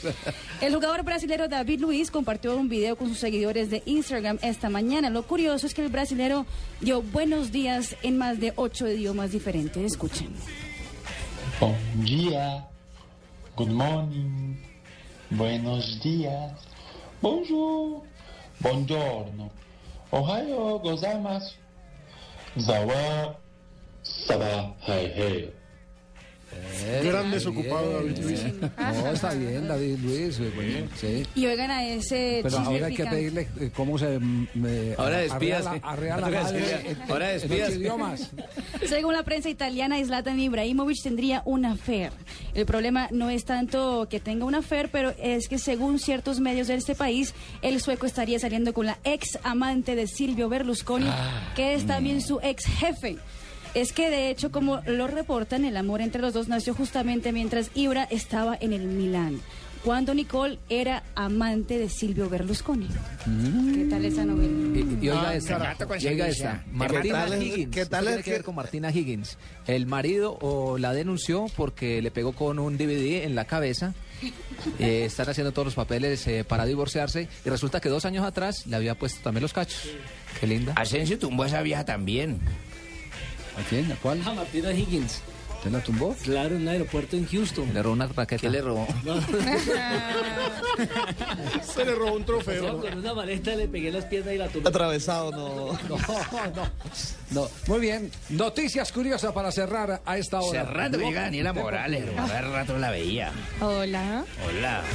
El jugador brasileño David Luiz compartió un video con sus seguidores de Instagram esta mañana. Lo curioso es que el brasilero dio buenos días en más de ocho idiomas diferentes. Escuchen. Bom dia, good morning, buenos días, bonjour, buongiorno, ohayo gozaimasu, zawa, hey. Gran desocupado David Luis. No, está bien, David Luis. eh, bueno, sí. Y oigan a ese Pero ahora hay que pedirle eh, cómo se. mm, eh, Ahora arrea despídase. la- arrea la Ahora idiomas. Según la prensa italiana, Zlatan Ibrahimovic tendría una affair. El problema no es tanto que tenga una affair, pero es que según ciertos medios de este país, el sueco estaría saliendo con la ex amante de Silvio Berlusconi, que es también su ex jefe. Es que de hecho, como lo reportan, el amor entre los dos nació justamente mientras Ibra estaba en el Milán, cuando Nicole era amante de Silvio Berlusconi. ¿Qué tal esa novela? Y, y oiga Ah, esta, y oiga esta, ¿Qué Martina tal Higgins. qué tal ¿Qué es tiene que que- ver con Martina Higgins? El marido o la denunció porque le pegó con un DVD en la cabeza. Eh, están haciendo todos los papeles eh, para divorciarse y resulta que dos años atrás le había puesto también los cachos. Qué linda. Asensio tumbó a esa vieja también. ¿A quién? ¿A cuál? A Martina Higgins. ¿Te la tumbó? Claro, en un aeropuerto en Houston. Le robó una raqueta. ¿Qué le robó? Se le robó un trofeo. Con una maleta le pegué las piernas y la tumbé. Atravesado, no. No, no. No. Muy bien. Noticias curiosas para cerrar a esta hora. Que llega Daniela Morales, hace rato la veía. Hola. Hola.